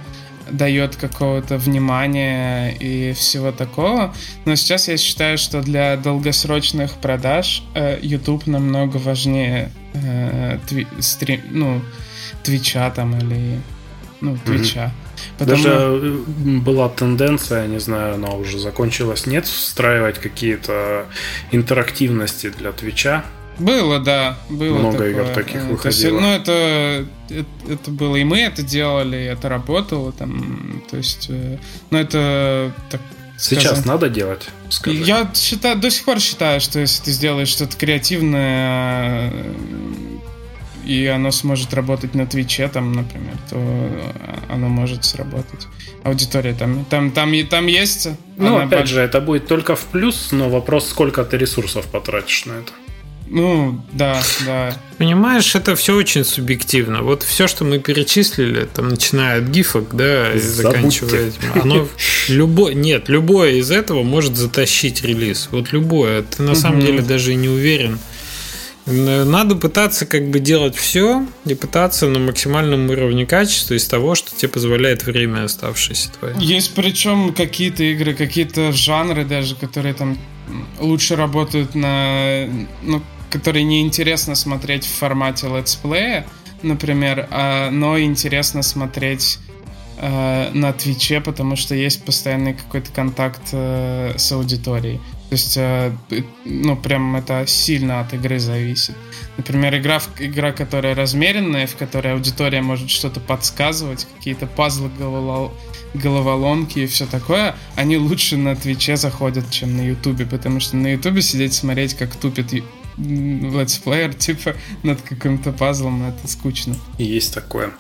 дает какого-то внимания и всего такого. Но сейчас я считаю, что для долгосрочных продаж э, YouTube намного важнее э, тви- стрим, ну, Твича там или ну, Твича. Потому- Даже э, была тенденция, не знаю, она уже закончилась, нет, встраивать какие-то интерактивности для Твича. Было, да, было Много такое. игр таких Э, то есть, выходило. ну, это, это, это было, и мы это делали, и это работало там, то есть, э, ну, это так Сейчас сказать. надо делать, скажи. Я считаю, до сих пор считаю, что если ты сделаешь что-то креативное, э, и оно сможет работать на Твиче, там, например, то оно может сработать. Аудитория там, там, там, и- там есть. Ну, опять больш- же, это будет только в плюс, но вопрос, сколько ты ресурсов потратишь на это. Ну, да, да. Понимаешь, это все очень субъективно. Вот все, что мы перечислили, там, начиная от гифок, да, и Забудьте. заканчивая этим, оно любое, нет, любое из этого может затащить релиз. Вот любое. Ты на самом деле даже и не уверен. Надо пытаться как бы делать все и пытаться на максимальном уровне качества из того, что тебе позволяет время оставшееся твое. Есть причем какие-то игры, какие-то жанры даже, которые там лучше работают на... Ну, которые неинтересно смотреть в формате летсплея, например, а, но интересно смотреть э, на Твиче, потому что есть постоянный какой-то контакт э, с аудиторией. То есть, э, ну, прям это сильно от игры зависит. Например, игра, игра, которая размеренная, в которой аудитория может что-то подсказывать, какие-то пазлы головол головоломки и все такое, они лучше на Твиче заходят, чем на Ютубе, потому что на Ютубе сидеть смотреть, как тупит летсплеер, типа, над каким-то пазлом, это скучно. Есть такое.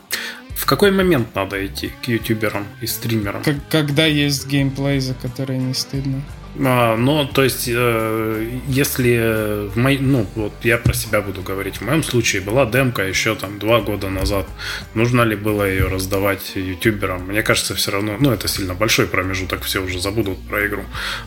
В какой момент надо идти к ютуберам и стримерам? Как, когда есть геймплей, за который не стыдно. А, ну, то есть, э, если в мой, ну, вот я про себя буду говорить, в моем случае была демка еще там два года назад. Нужно ли было ее раздавать ютуберам? Мне кажется, все равно, ну, это сильно большой промежуток, все уже забудут про игру.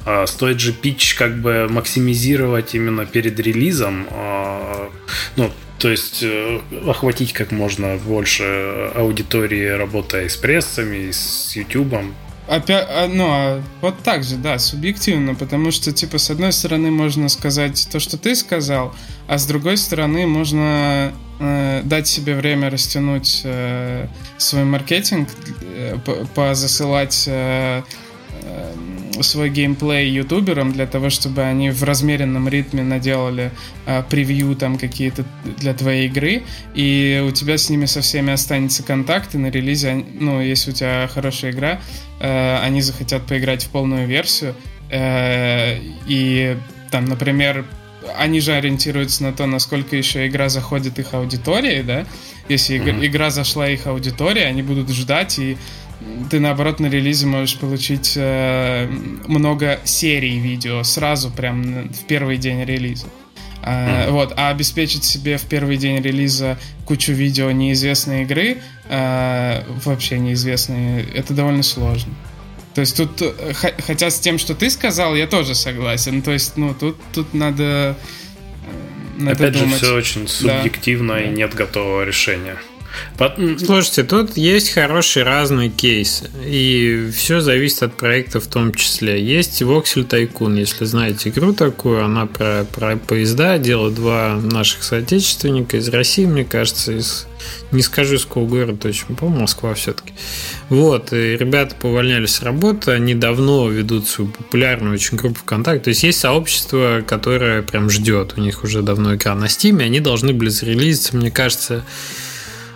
А, стоит же пич как бы максимизировать именно перед релизом, а, ну, то есть э, охватить как можно больше аудитории, работая с прессами, с ютубом, Опять, а, ну, а вот так же, да, субъективно, потому что, типа, с одной стороны можно сказать то, что ты сказал, а с другой стороны можно э, дать себе время растянуть э, свой маркетинг, э, позасылать э, э, свой геймплей ютуберам для того, чтобы они в размеренном ритме наделали э, превью там какие-то для твоей игры, и у тебя с ними со всеми останется контакт, и на релизе, ну, если у тебя хорошая игра, э, они захотят поиграть в полную версию, э, и там, например, они же ориентируются на то, насколько еще игра заходит их аудитории, да, если mm-hmm. игра зашла их аудитории, они будут ждать и ты наоборот на релизе можешь получить э, много серий видео сразу прям в первый день релиза. Mm-hmm. Вот, а обеспечить себе в первый день релиза кучу видео неизвестной игры, э, вообще неизвестные, это довольно сложно. То есть тут, э, хотя с тем, что ты сказал, я тоже согласен. То есть, ну, тут, тут надо, э, надо Опять думать. же, все очень субъективно да. и нет готового решения. Слушайте, тут есть хорошие разные кейсы. И все зависит от проекта в том числе. Есть Voxel Tycoon, если знаете игру такую, она про, про поезда, делают два наших соотечественника из России, мне кажется, из не скажу, из какого города точно, по Москва все-таки. Вот, и ребята повольнялись с работы, они давно ведут свою популярную очень группу ВКонтакте. То есть есть сообщество, которое прям ждет. У них уже давно экран на Стиме, они должны были зарелизиться, мне кажется,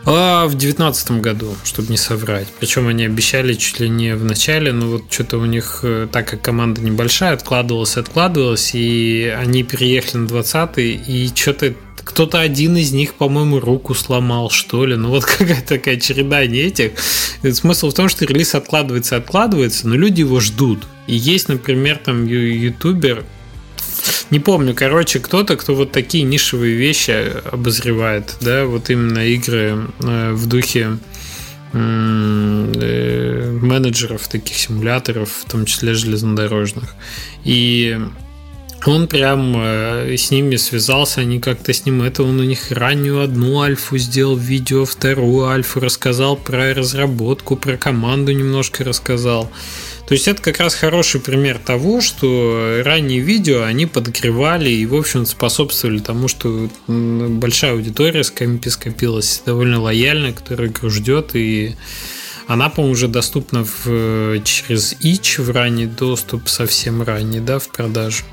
а в девятнадцатом году, чтобы не соврать. Причем они обещали чуть ли не в начале, но вот что-то у них, э, так как команда небольшая, откладывалась, откладывалась, и они переехали на 20 и что-то кто-то один из них, по-моему, руку сломал, что ли. Ну, вот (laughs) какая-то такая череда не этих. Смысл в том, что релиз откладывается, откладывается, но люди его ждут. И есть, например, там ютубер, не помню, короче, кто-то, кто вот такие нишевые вещи обозревает, да, вот именно игры э, в духе э, менеджеров таких симуляторов, в том числе железнодорожных. И он прям э, с ними связался, они как-то с ним это, он у них раннюю одну альфу сделал видео, вторую альфу рассказал про разработку, про команду немножко рассказал. То есть это как раз хороший пример того, что ранние видео, они подогревали и, в общем, способствовали тому, что большая аудитория скопилась довольно лояльная, которая игру ждет, и она, по-моему, уже доступна в, через ИЧ в ранний доступ, совсем ранний, да, в продажу.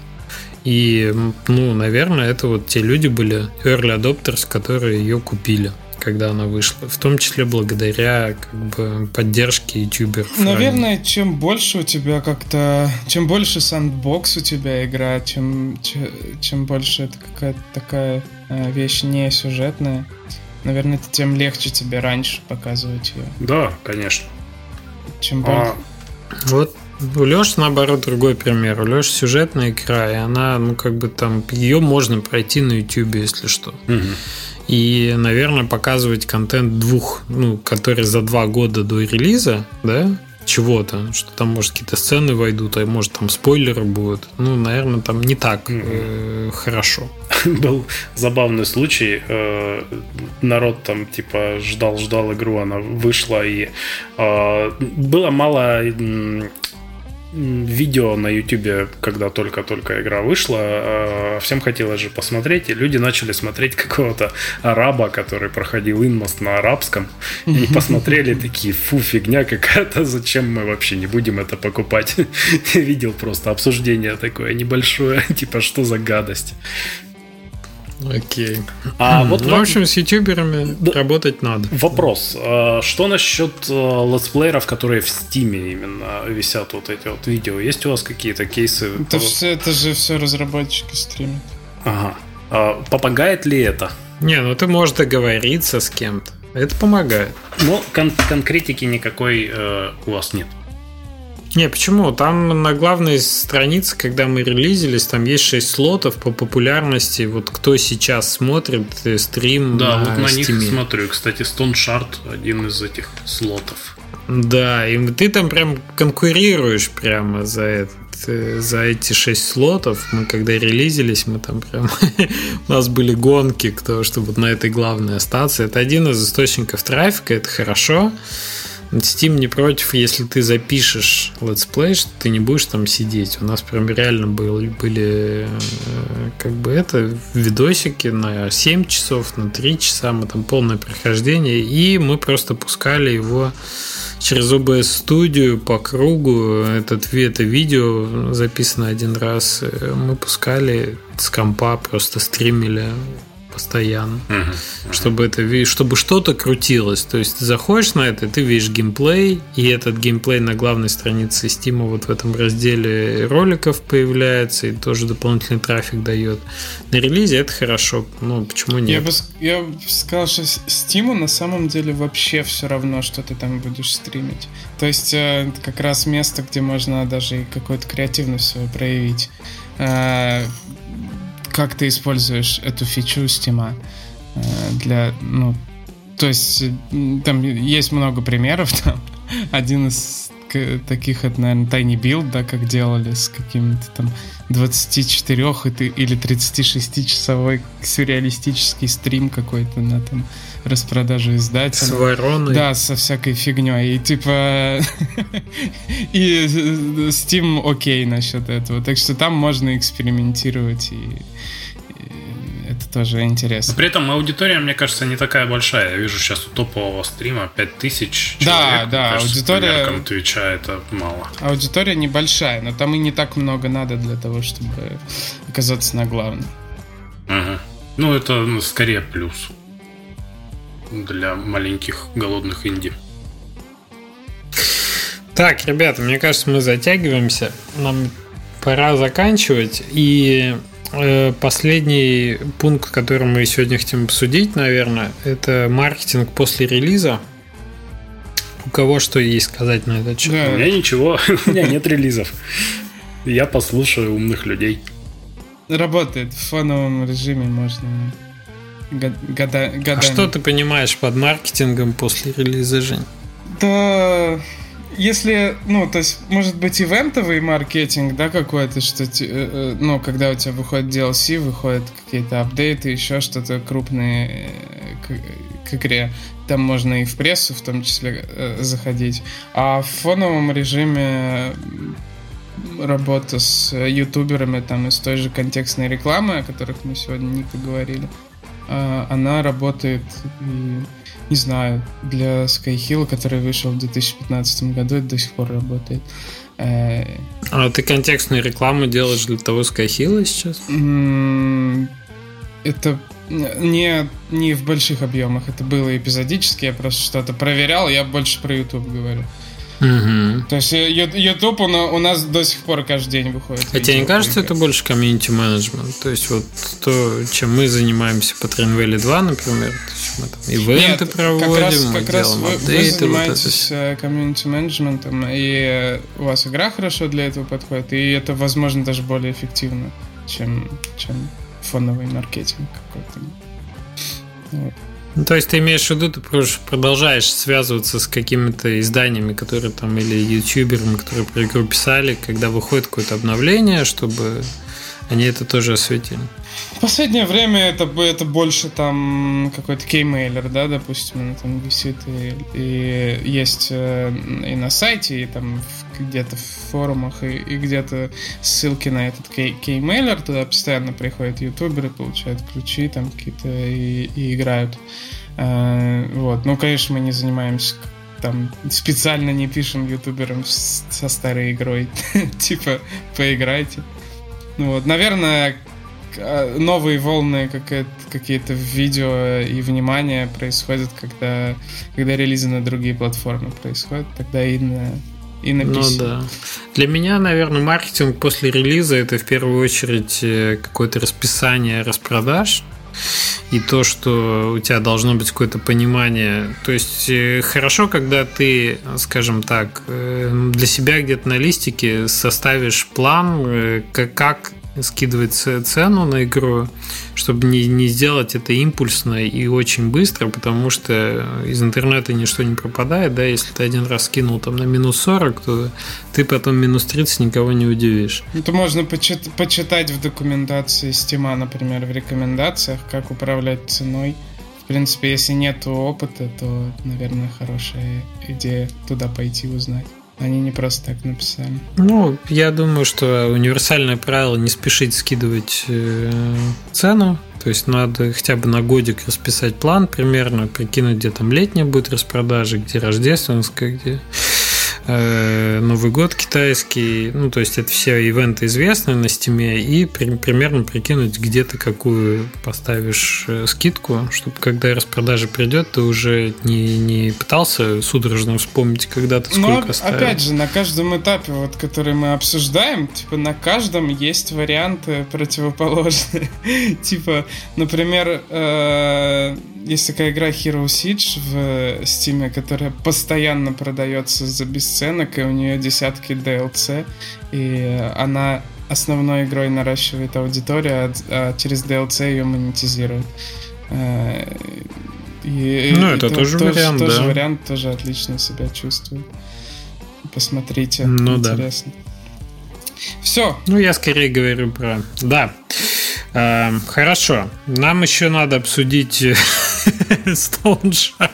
И, ну, наверное, это вот те люди были, early adopters, которые ее купили когда она вышла, в том числе благодаря как бы поддержке ютуберов. Наверное, ранее. чем больше у тебя как-то, чем больше сандбокс у тебя игра, чем чем, чем больше это какая-то такая э, вещь не сюжетная, наверное, тем легче тебе раньше показывать ее. Да, конечно. Чем больше. А... Вот у Леши, наоборот, другой пример. У Леши сюжетная игра, и она, ну, как бы там, ее можно пройти на YouTube, если что. Угу. И, наверное, показывать контент двух, ну, который за два года до релиза, да, чего-то, что там, может, какие-то сцены войдут, а может, там спойлеры будут. Ну, наверное, там не так э, хорошо. (laughs) Был забавный случай. Э, народ там, типа, ждал-ждал игру, она вышла, и э, было мало видео на YouTube, когда только-только игра вышла, э, всем хотелось же посмотреть, и люди начали смотреть какого-то араба, который проходил инмост на арабском, и (laughs) посмотрели такие, фу, фигня какая-то, зачем мы вообще не будем это покупать? (laughs) Видел просто обсуждение такое небольшое, (laughs) типа, что за гадость. Окей. А вот ну, в общем, с ютуберами да, работать надо. Вопрос. А что насчет э, летсплееров, которые в Steam е именно висят вот эти вот видео? Есть у вас какие-то кейсы? Это, все, это же все разработчики стримят. Ага. А помогает ли это? Не, ну ты можешь договориться с кем-то. Это помогает. Но кон- конкретики никакой э, у вас нет. Не, почему? Там на главной странице, когда мы релизились, там есть 6 слотов по популярности. Вот кто сейчас смотрит э, стрим Да, на вот на Steam. них смотрю. Кстати, Stoneshard один из этих слотов. Да, и ты там прям конкурируешь прямо за это э, за эти шесть слотов, мы когда релизились, мы там прям (laughs) у нас были гонки, кто чтобы на этой главной остаться. Это один из источников трафика, это хорошо. Steam не против, если ты запишешь летсплей, что ты не будешь там сидеть. У нас прям реально был, были э, как бы это видосики на 7 часов, на 3 часа, мы там полное прохождение, и мы просто пускали его через OBS студию по кругу. Этот, это видео записано один раз. Э, мы пускали с компа, просто стримили постоянно, uh-huh, uh-huh. чтобы это чтобы что-то крутилось. То есть ты заходишь на это, ты видишь геймплей, и этот геймплей на главной странице Steam вот в этом разделе роликов появляется, и тоже дополнительный трафик дает. На релизе это хорошо, ну почему нет? Я бы, я бы сказал, что Steam на самом деле вообще все равно, что ты там будешь стримить. То есть э, это как раз место, где можно даже и какую-то креативность свою проявить э, как ты используешь эту фичу Steam э, для, ну, то есть там есть много примеров, (laughs) там один из таких, это, наверное, Tiny Build, да, как делали с какими-то там 24 или 36 часовой сюрреалистический стрим какой-то на там распродажу издателя. С вороной. Да, со всякой фигней. И типа... (laughs) и Steam окей насчет этого. Так что там можно экспериментировать и это тоже интересно. Но при этом аудитория, мне кажется, не такая большая. Я вижу сейчас у топового стрима 5000 человек. Да, да, кажется, аудитория... Твича это мало. Аудитория небольшая, но там и не так много надо для того, чтобы оказаться на главном. Ага. Ну, это ну, скорее плюс для маленьких голодных инди. Так, ребята, мне кажется, мы затягиваемся. Нам пора заканчивать. И э, последний пункт, который мы сегодня хотим обсудить, наверное, это маркетинг после релиза. У кого что есть сказать на этот счет? Да. У меня ничего, у меня нет релизов. Я послушаю умных людей. Работает в фоновом режиме, можно года, годами. А что ты понимаешь под маркетингом после релиза, Жень? Да, если, ну, то есть, может быть, ивентовый маркетинг, да, какой-то, что, э, э, ну, когда у тебя выходит DLC, выходят какие-то апдейты, еще что-то крупные э, к, к игре, там можно и в прессу в том числе заходить. А в фоновом режиме работа с ютуберами там из той же контекстной рекламы, о которых мы сегодня не поговорили, а, она работает, не знаю, для Skyhill, который вышел в 2015 году, это до сих пор работает. Э, а ты контекстную рекламу делаешь для того Skyhill сейчас? Это не, не в больших объемах, это было эпизодически, я просто что-то проверял, я больше про YouTube говорю. Угу. То есть э, YouTube у нас до сих пор каждый день выходит. А тебе не кажется, это больше комьюнити менеджмент? То есть вот то, чем мы занимаемся по Train Valley 2, например, то есть мы там ивенты Нет, проводим, как раз, мы как делаем раз апдейты. Вы занимаетесь вот комьюнити менеджментом, и у вас игра хорошо для этого подходит, и это, возможно, даже более эффективно, чем, чем фоновый маркетинг какой-то. Вот. Ну, то есть ты имеешь в виду, ты продолжаешь связываться с какими-то изданиями, которые там, или ютуберами, которые про игру писали, когда выходит какое-то обновление, чтобы они это тоже осветили. В последнее время это, это больше там какой-то кеймейлер, да, допустим, он там висит и, и есть э, и на сайте, и там где-то в форумах и, и где-то ссылки на этот кей-мейлер, туда постоянно приходят ютуберы, получают ключи там какие-то и, и играют. А, вот. Ну, конечно, мы не занимаемся там специально не пишем ютуберам со старой игрой. (laughs) типа, поиграйте. Ну вот, наверное, а, новые волны какие-то видео и внимание происходят, когда, когда релизы на другие платформы происходят, тогда и на и на PC. Ну да. Для меня, наверное, маркетинг после релиза это в первую очередь э, какое-то расписание распродаж и то, что у тебя должно быть какое-то понимание. То есть э, хорошо, когда ты, скажем так, э, для себя где-то на листике составишь план, как скидывать цену на игру, чтобы не, не сделать это импульсно и очень быстро, потому что из интернета ничто не пропадает, да, если ты один раз скинул там на минус 40, то ты потом минус 30 никого не удивишь. Это можно почит- почитать в документации Steam, например, в рекомендациях, как управлять ценой. В принципе, если нет опыта, то, наверное, хорошая идея туда пойти узнать. Они не просто так написали. Ну, я думаю, что универсальное правило не спешить скидывать э, цену. То есть надо хотя бы на годик расписать план примерно, прикинуть, где там летняя будет распродажа, где рождественская, где Новый год китайский, ну, то есть это все ивенты известные на стиме, и при, примерно прикинуть, где ты какую поставишь э, скидку, чтобы когда распродажа придет, ты уже не, не пытался судорожно вспомнить, когда ты сколько Но, ставил. опять же, на каждом этапе, вот, который мы обсуждаем, типа, на каждом есть варианты противоположные. (laughs) типа, например, э, есть такая игра Hero Siege в Steam, которая постоянно продается за бесценок, и у нее десятки DLC, и она основной игрой наращивает аудиторию, а, а через DLC ее монетизирует. Э, и, ну, и это тоже, тоже вариант, тоже да. вариант, тоже отлично себя чувствует. Посмотрите, ну, интересно. Да. Все. Ну, я скорее говорю про... Да. Э, хорошо. Нам еще надо обсудить (laughs) (laughs) Стоуншар.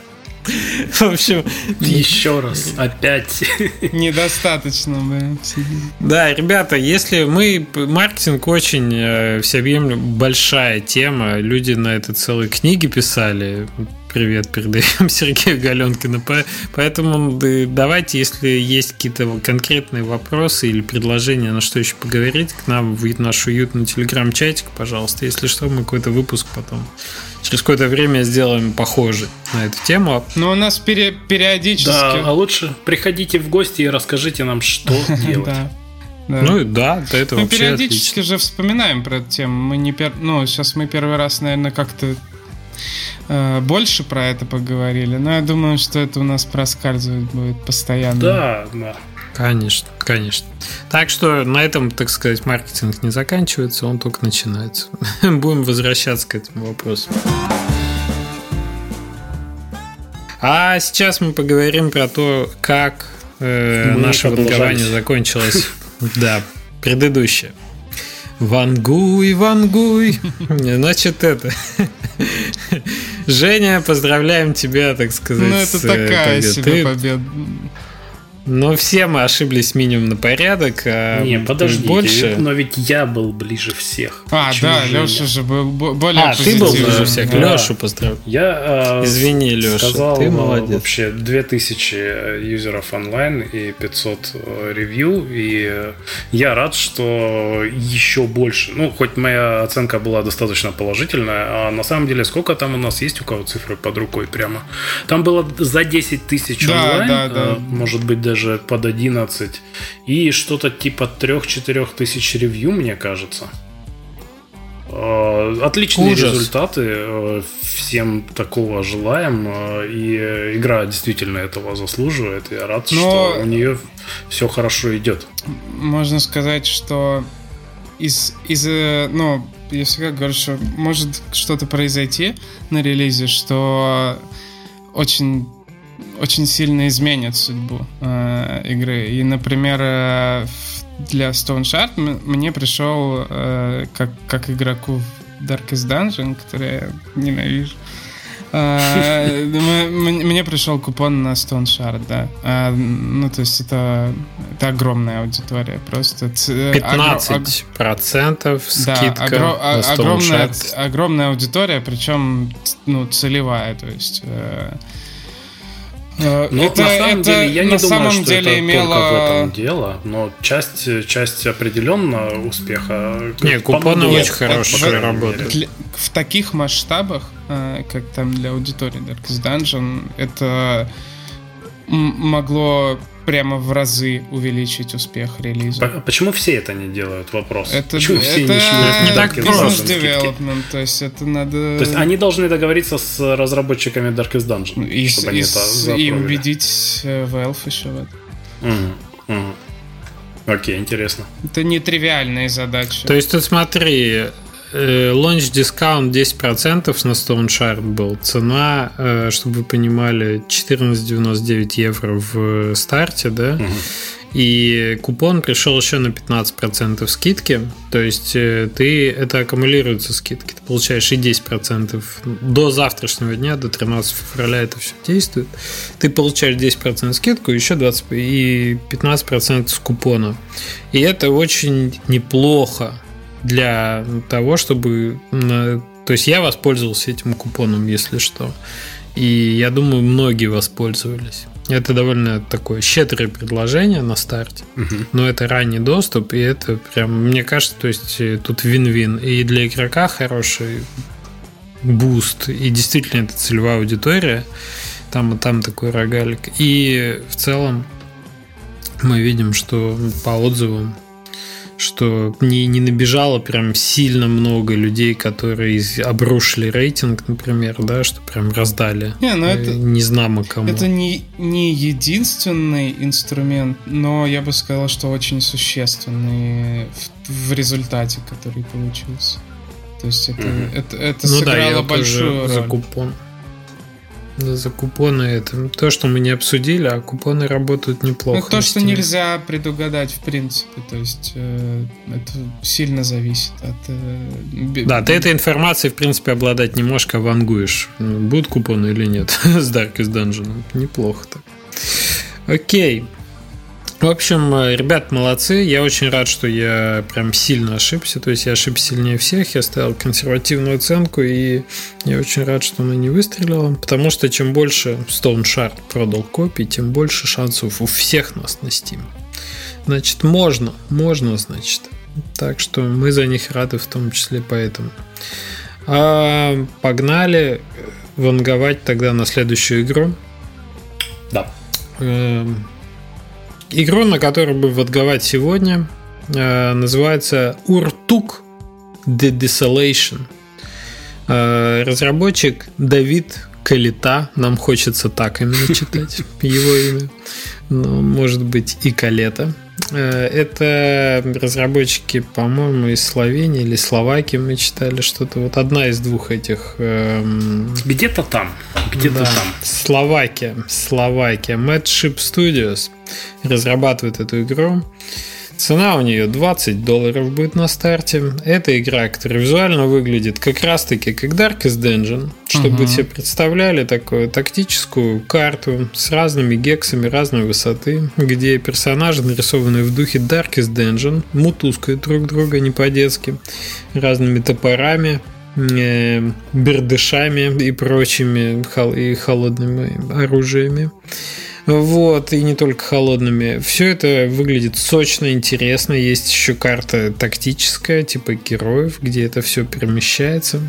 В общем... Еще раз, опять. Недостаточно, мы Да, ребята, если мы... Маркетинг очень э, всеобъемлющая большая тема. Люди на это целые книги писали привет передаем (laughs) Сергею Галенкину. Поэтому давайте, если есть какие-то конкретные вопросы или предложения, на что еще поговорить, к нам в наш уютный телеграм-чатик, пожалуйста. Если что, мы какой-то выпуск потом через какое-то время сделаем похожий на эту тему. Но у нас пере периодически... Да, а лучше приходите в гости и расскажите нам, что (laughs) делать. Да. Ну да, до этого Мы периодически отлично. же вспоминаем про эту тему. Мы не пер... Ну, сейчас мы первый раз, наверное, как-то Э, больше про это поговорили, но я думаю, что это у нас проскальзывать будет постоянно. Да, да. Конечно, конечно. Так что на этом, так сказать, маркетинг не заканчивается, он только начинается. (laughs) Будем возвращаться к этому вопросу. А сейчас мы поговорим про то, как э, наше вангование закончилось. (laughs) Да, предыдущее. Вангуй, вангуй. (laughs) Значит, это... Женя, поздравляем тебя, так сказать. Ну, это такая себе победа. Но все мы ошиблись минимум на порядок. А не, подожди, больше... но ведь я был ближе всех. А, да, Леша же был более А, ты был ближе всех. Да. Лешу поздравляю. Я э, Извини, Леша, сказал, ты молодец. вообще 2000 юзеров онлайн и 500 э, ревью, и э, я рад, что еще больше. Ну, хоть моя оценка была достаточно положительная, а на самом деле сколько там у нас есть у кого цифры под рукой прямо? Там было за 10 тысяч да, онлайн, да, да. может быть, даже даже под 11. И что-то типа 3-4 тысяч ревью, мне кажется. А, отличные Ужас. результаты. Э, всем такого желаем. Э, и игра действительно этого заслуживает. Я рад, Но... что у нее все хорошо идет. Можно сказать, что из, из э, ну, я всегда говорю, что может что-то произойти на релизе, что очень очень сильно изменит судьбу э, игры. И, например, э, для Stone Shard мне пришел э, как, как игроку в Darkest Dungeon, который я ненавижу. (laughs) А, мне пришел купон на Stone Shard, да. А, ну, то есть это, это огромная аудитория. Просто 15% скидка да, Stone огромная, огромная аудитория, причем ну, целевая. То есть э, Э, но это, на самом это, деле я не думаю, что деле это имело... только в этом дело, но часть, часть определенно успеха. Не, купоны очень хорошие работают. В таких масштабах, э, как там для аудитории Darkest Dungeon, это могло прямо в разы увеличить успех релиза. Почему все это не делают? Вопрос. Это, Почему это, все не, это не так просто. development, то есть это надо... То есть они должны договориться с разработчиками Darkest Dungeon, и, чтобы и, они это И убедить э, Valve еще в этом. Угу, угу. Окей, интересно. Это нетривиальные задачи. То есть ты смотри, Launch дискаунт 10% на Stone Shard был. Цена, э, чтобы вы понимали, 14,99 евро в старте, да? Угу. И купон пришел еще на 15% скидки. То есть э, ты это аккумулируется скидки. Ты получаешь и 10% до завтрашнего дня, до 13 февраля это все действует. Ты получаешь 10% скидку, еще 20 и 15% с купона. И это очень неплохо для того, чтобы... То есть я воспользовался этим купоном, если что. И я думаю, многие воспользовались. Это довольно такое щедрое предложение на старте, угу. но это ранний доступ, и это прям, мне кажется, то есть э, тут вин-вин. И для игрока хороший буст, и действительно это целевая аудитория, там и там такой рогалик. И в целом мы видим, что по отзывам что не, не набежало прям сильно много людей, которые обрушили рейтинг, например, да, что прям раздали. Не, ну это, не знамо кому. Это не, не единственный инструмент, но я бы сказал, что очень существенный в, в результате, который получился. То есть это, mm-hmm. это, это ну сыграло да, большую роль. За купон. За купоны это то, что мы не обсудили, а купоны работают неплохо. Ну, то, что нельзя предугадать, в принципе. То есть э, это сильно зависит от... Э, да, ты этой информацией, в принципе, обладать не можешь, а вангуешь. Будут купоны или нет (laughs) с Darkest Dungeon. Неплохо так. Окей. В общем, э, ребят молодцы. Я очень рад, что я прям сильно ошибся. То есть я ошибся сильнее всех. Я ставил консервативную оценку, и я очень рад, что она не выстрелила. Потому что чем больше Stone Shard продал копий, тем больше шансов у всех нас на Steam. Значит, можно, можно, значит. Так что мы за них рады в том числе поэтому. А, погнали ванговать тогда на следующую игру. Да. Эм, Игру, на которую бы отговать сегодня, э, называется Уртук The Desolation. Э, разработчик Давид Калита, нам хочется так именно читать (laughs) его имя, но может быть и Калета. Э, это разработчики, по-моему, из Словении или Словакии мы читали что-то. Вот одна из двух этих. Эм... Где-то там. Где-то да. там. Словакия. Словакия. Madship Studios разрабатывает эту игру. Цена у нее 20 долларов будет на старте. Это игра, которая визуально выглядит как раз-таки как Darkest Dungeon. Чтобы вы себе представляли такую тактическую карту с разными гексами разной высоты, где персонажи, нарисованные в духе Darkest Dungeon, мутускают друг друга не по-детски, разными топорами, э, бердышами и прочими хол- и холодными оружиями. Вот, и не только холодными. Все это выглядит сочно, интересно. Есть еще карта тактическая, типа героев, где это все перемещается.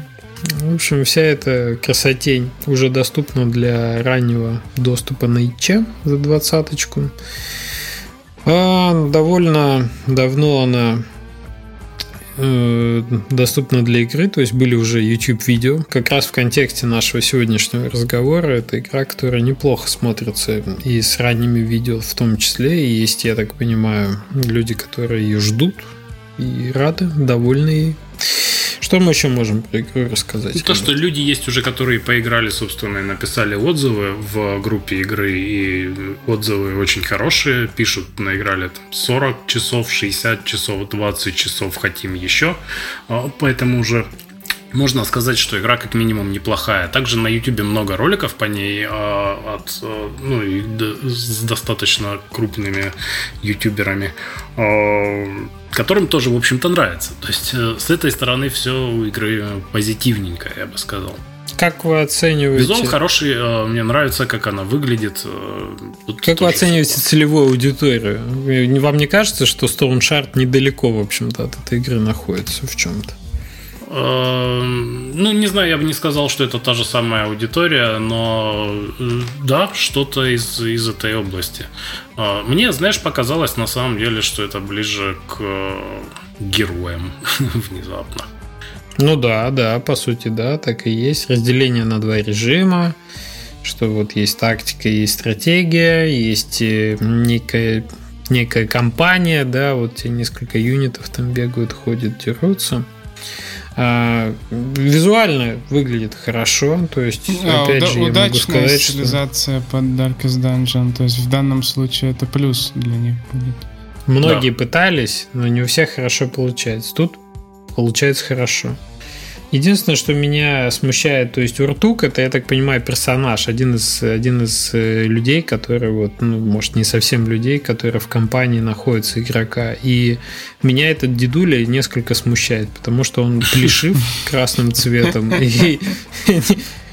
В общем, вся эта красотень уже доступна для раннего доступа на ИЧ за двадцаточку. А довольно давно она Э, доступна для игры, то есть были уже YouTube-видео. Как раз в контексте нашего сегодняшнего разговора это игра, которая неплохо смотрится и с ранними видео в том числе. И есть, я так понимаю, люди, которые ее ждут и рады, довольны ей. Что мы еще можем рассказать? Ну, то, что люди есть уже, которые поиграли, собственно, и написали отзывы в группе игры, и отзывы очень хорошие, пишут, наиграли там 40 часов, 60 часов, 20 часов, хотим еще, а, поэтому уже можно сказать, что игра как минимум неплохая. Также на YouTube много роликов по ней э, от э, ну, с достаточно крупными ютуберами, которым тоже, в общем-то, нравится. То есть э, с этой стороны все у игры позитивненько, я бы сказал. Как вы оцениваете? Визуал хороший, э, мне нравится, как она выглядит. Э, тут как вы оцениваете целевую аудиторию? Вам не кажется, что Storm Shard недалеко, в общем-то, от этой игры находится в чем-то? Эм, ну, не знаю, я бы не сказал, что это та же самая аудитория, но э, да, что-то из, из этой области. Э, мне, знаешь, показалось на самом деле, что это ближе к героям (laughs) внезапно. Ну да, да, по сути, да, так и есть. Разделение на два режима, что вот есть тактика, есть стратегия, есть э, некая некая компания, да, вот те несколько юнитов там бегают, ходят, дерутся. А, визуально выглядит хорошо, то есть а, опять уда- же я могу сказать, стилизация что... под Darkest Dungeon, то есть в данном случае это плюс для них будет. Многие да. пытались, но не у всех хорошо получается. Тут получается хорошо. Единственное, что меня смущает, то есть Уртук, это, я так понимаю, персонаж, один из, один из э, людей, который вот, ну, может, не совсем людей, которые в компании находятся игрока. И меня этот дедуля несколько смущает, потому что он плешив красным цветом. (laughs) И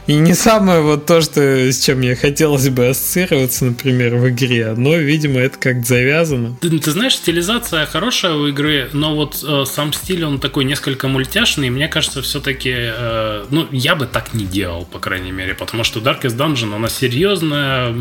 и не самое вот то, что, с чем мне хотелось бы ассоциироваться, например, в игре, но, видимо, это как-то завязано. Ты, ты знаешь, стилизация хорошая у игры, но вот э, сам стиль, он такой несколько мультяшный, и мне кажется, все-таки, э, ну, я бы так не делал, по крайней мере, потому что Darkest Dungeon, она серьезная,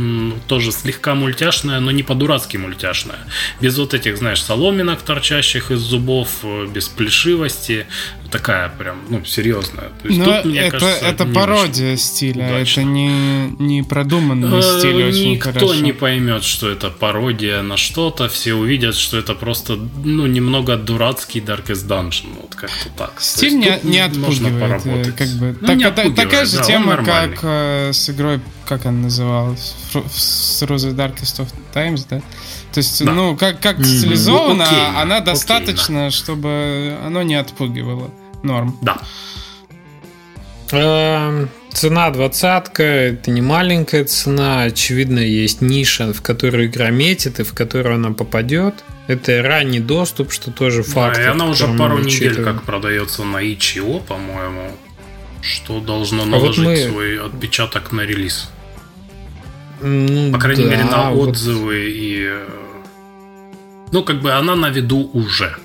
тоже слегка мультяшная, но не по-дурацки мультяшная. Без вот этих, знаешь, соломинок, торчащих из зубов, э, без плешивости, такая прям, ну, серьезная. То есть, Но тут, мне это, кажется, это пародия стиля, удачно. это не, не продуманный э, стиль очень Никто хорошо. не поймет, что это пародия на что-то, все увидят, что это просто, ну, немного дурацкий Darkest Dungeon, вот как-то так. Стиль не, не отпугивает, э, как бы. Ну, так, не отпугивает, такая же да, тема, как э, с игрой, как она называлась, с Rose Darkest of Times, да? То есть, да. ну, как, как mm-hmm. стилизована, ну, окей, она достаточно, окей, да. чтобы оно не отпугивало. Норм. Да. Эм, цена двадцатка, это не маленькая цена, очевидно, есть ниша, в которую игра метит и в которую она попадет. Это ранний доступ, что тоже факт. Да, и она уже пару недель как продается на Ичио, по-моему, что должно наложить а вот мы... свой отпечаток на релиз. Ну, По крайней да, мере, на отзывы вот... и... Э, ну, как бы она на виду уже.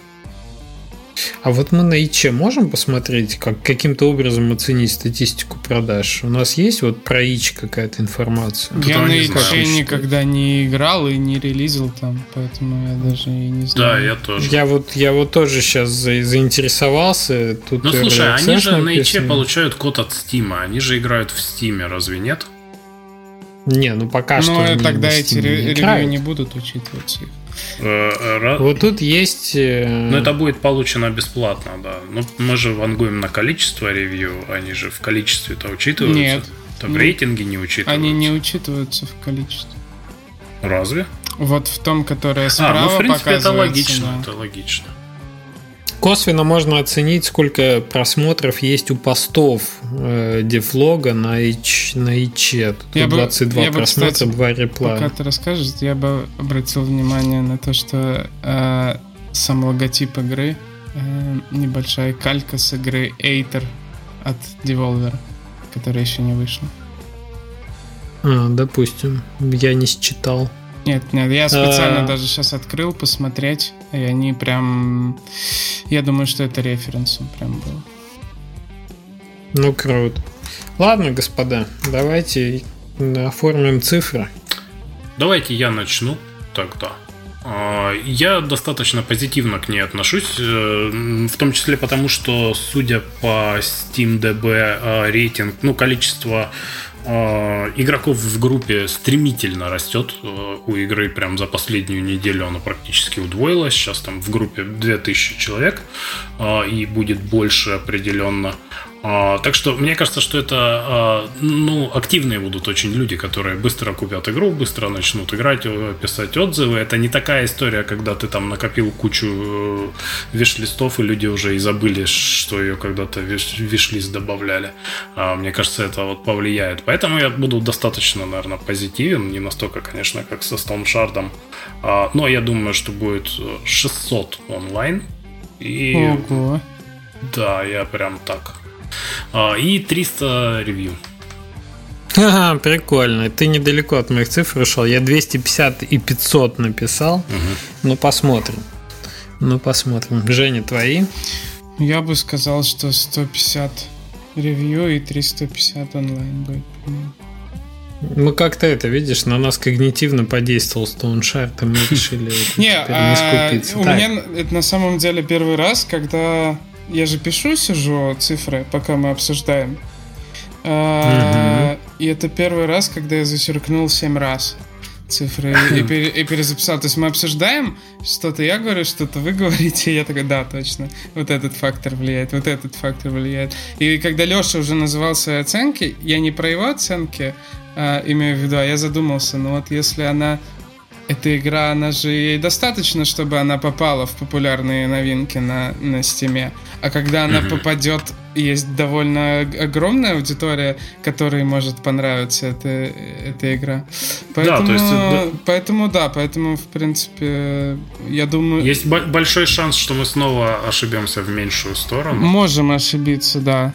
А вот мы на ИЧ можем посмотреть, как каким-то образом оценить статистику продаж? У нас есть вот про ИЧ какая-то информация? Я на ИЧ никогда не играл и не релизил там, поэтому я даже и не знаю. Да, я тоже. Я вот, я вот тоже сейчас заинтересовался. Тут ну слушай, они же на ИЧ получают код от Стима, они же играют в Стиме, разве нет? Не, ну пока Но что. тогда эти ревью не будут учитываться. Э, вот тут есть... Э, Но это будет получено бесплатно, да. Ну, мы же вангуем на количество ревью, они же в количестве это учитываются. Нет. Это в рейтинге не учитываются. Они не учитываются в количестве. Разве? Вот в том, которое справа а, ну, в принципе, это логично, да. это логично. Косвенно можно оценить, сколько просмотров есть у постов э, дефлога на H, на H. Тут я 22 бы, я просмотра, бы, кстати, 2 репла. Пока ты расскажешь, я бы обратил внимание на то, что э, сам логотип игры э, небольшая калька с игры Aether от Devolver, которая еще не вышла. А, допустим. Я не считал. Нет, нет, я специально а... даже сейчас открыл посмотреть, и они прям... Я думаю, что это референсом прям было. Ну, круто. Ладно, господа, давайте оформим цифры. Давайте я начну тогда. А, я достаточно позитивно к ней отношусь, э, в том числе потому, что, судя по SteamDB э, рейтинг, ну, количество игроков в группе стремительно растет. Э, у игры прям за последнюю неделю она практически удвоилась. Сейчас там в группе 2000 человек а, и будет больше определенно. А, так что мне кажется, что это а, ну, активные будут очень люди, которые быстро купят игру, быстро начнут играть, э, писать отзывы. Это не такая история, когда ты там накопил кучу э, виш-листов, и люди уже и забыли, что ее когда-то виш-лист добавляли. А, мне кажется, это вот повлияет. Поэтому я буду достаточно, наверное, позитивен. Не настолько, конечно, как со Stone Shard. Но я думаю, что будет 600 онлайн. И... Ого. Да, я прям так и 300 ревью. Ага, прикольно. Ты недалеко от моих цифр ушел. Я 250 и 500 написал. Угу. Ну, посмотрим. Ну, посмотрим. Женя, твои? Я бы сказал, что 150 ревью и 350 онлайн будет. Мы как-то это, видишь, на нас когнитивно подействовал Stone Shard, и мы (laughs) решили не, а, У меня это на самом деле первый раз, когда я же пишу, сижу цифры, пока мы обсуждаем. А, и это первый раз, когда я зачеркнул 7 раз цифры и, пере, и перезаписал. То есть мы обсуждаем что-то, я говорю, что-то вы говорите, я такой, да, точно, вот этот фактор влияет, вот этот фактор влияет. И когда Леша уже называл свои оценки, я не про его оценки а, имею в виду, а я задумался, ну вот если она эта игра, она же ей достаточно, чтобы она попала в популярные новинки на, на Steam. А когда она mm-hmm. попадет, есть довольно огромная аудитория, которой может понравиться эта, эта игра. Поэтому, да, есть, да. поэтому да, поэтому, в принципе, я думаю... Есть большой шанс, что мы снова ошибемся в меньшую сторону. Можем ошибиться, да.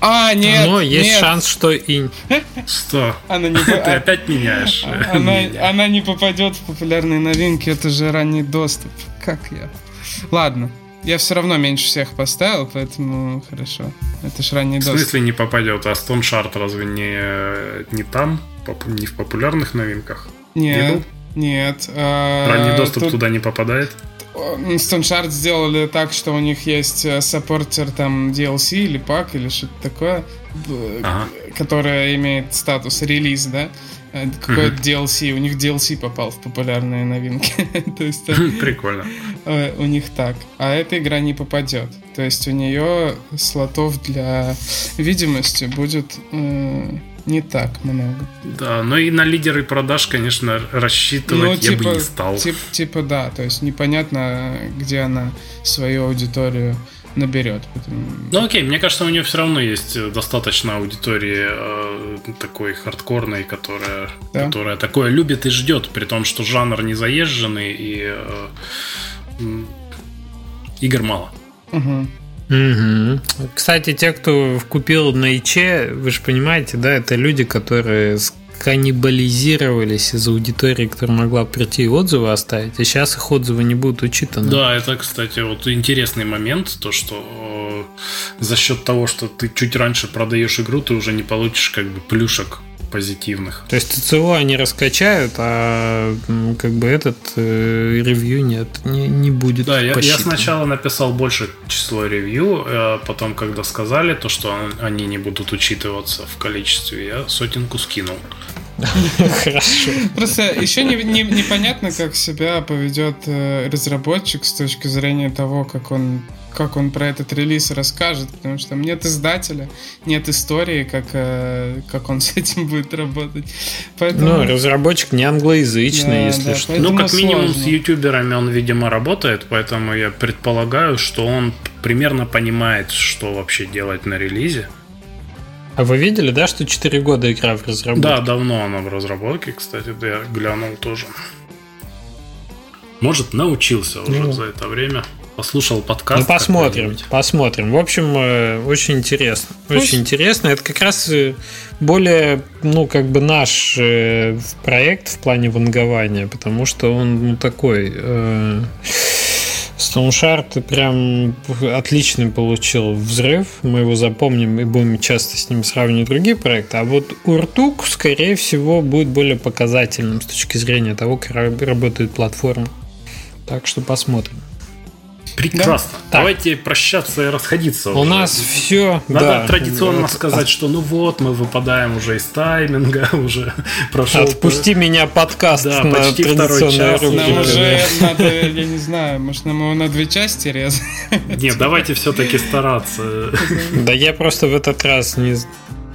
А, нет. Но есть нет. шанс, что и. Что? Она не... (laughs) Ты опять меняешь. Она, она не попадет в популярные новинки, это же ранний доступ. Как я? Ладно. Я все равно меньше всех поставил, поэтому хорошо. Это ж ранний доступ. В смысле не попадет? А Stone Shard разве не, не там? Не в популярных новинках? Нет. Не нет. А, ранний доступ тут... туда не попадает? Stoneshard сделали так, что у них есть э, саппортер там DLC или пак или что-то такое, ага. которое имеет статус релиз, да? Э, какой-то DLC, у них DLC попал в популярные новинки. (laughs) То есть э, (laughs) прикольно. У них так. А эта игра не попадет. То есть у нее слотов для видимости будет не так много. Да, но и на лидеры продаж, конечно, рассчитывать ну, типа, я бы типа, не стал. Тип, типа да, то есть непонятно, где она свою аудиторию наберет. Ну окей, мне кажется, у нее все равно есть достаточно аудитории э, такой хардкорной, которая, да? которая такое любит и ждет, при том, что жанр не заезженный и э, игр мало. Угу. Угу. Кстати, те, кто купил на ИЧ, вы же понимаете, да, это люди, которые каннибализировались из аудитории, которая могла прийти и отзывы оставить, а сейчас их отзывы не будут учитаны. Да, это, кстати, вот интересный момент, то, что э, за счет того, что ты чуть раньше продаешь игру, ты уже не получишь как бы плюшек позитивных. То есть ТЦО они раскачают, а как бы этот э, ревью нет, не, не будет. Да, я, я сначала написал больше число ревью, а потом, когда сказали то, что они не будут учитываться в количестве, я сотенку скинул. (laughs) Хорошо. Просто еще не, не, непонятно, как себя поведет э, разработчик с точки зрения того, как он как он про этот релиз расскажет, потому что там нет издателя, нет истории, как, э, как он (laughs) с этим будет работать. Поэтому... Ну, разработчик не англоязычный, да, если да, что. Ну, как минимум сложно. с ютуберами он, видимо, работает, поэтому я предполагаю, что он примерно понимает, что вообще делать на релизе. А вы видели, да, что 4 года игра в разработке? Да, давно она в разработке, кстати, да, я глянул тоже. Может, научился уже ну. за это время послушал подкаст. Ну, посмотрим, посмотрим. В общем, э, очень интересно. Очень интересно. Это как раз э, более, ну, как бы наш э, проект в плане вангования, потому что он, ну, такой... Э, Stoneshard прям отличный получил взрыв. Мы его запомним и будем часто с ним сравнивать другие проекты. А вот Уртук, скорее всего, будет более показательным с точки зрения того, как работает платформа. Так что посмотрим. Прекрасно. Да? Давайте прощаться и расходиться. У уже. нас все. Надо да. традиционно сказать, что ну вот, мы выпадаем уже из тайминга, (laughs) уже прошел. Отпусти меня подкаст да, на почти второй час. Нам уже надо, я не знаю, может нам его на две части резать? Нет, давайте все-таки стараться. Да я просто в этот раз не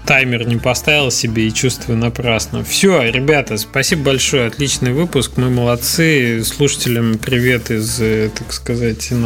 таймер не поставил себе и чувствую напрасно. Все, ребята, спасибо большое, отличный выпуск, мы молодцы. Слушателям привет из, э, так сказать,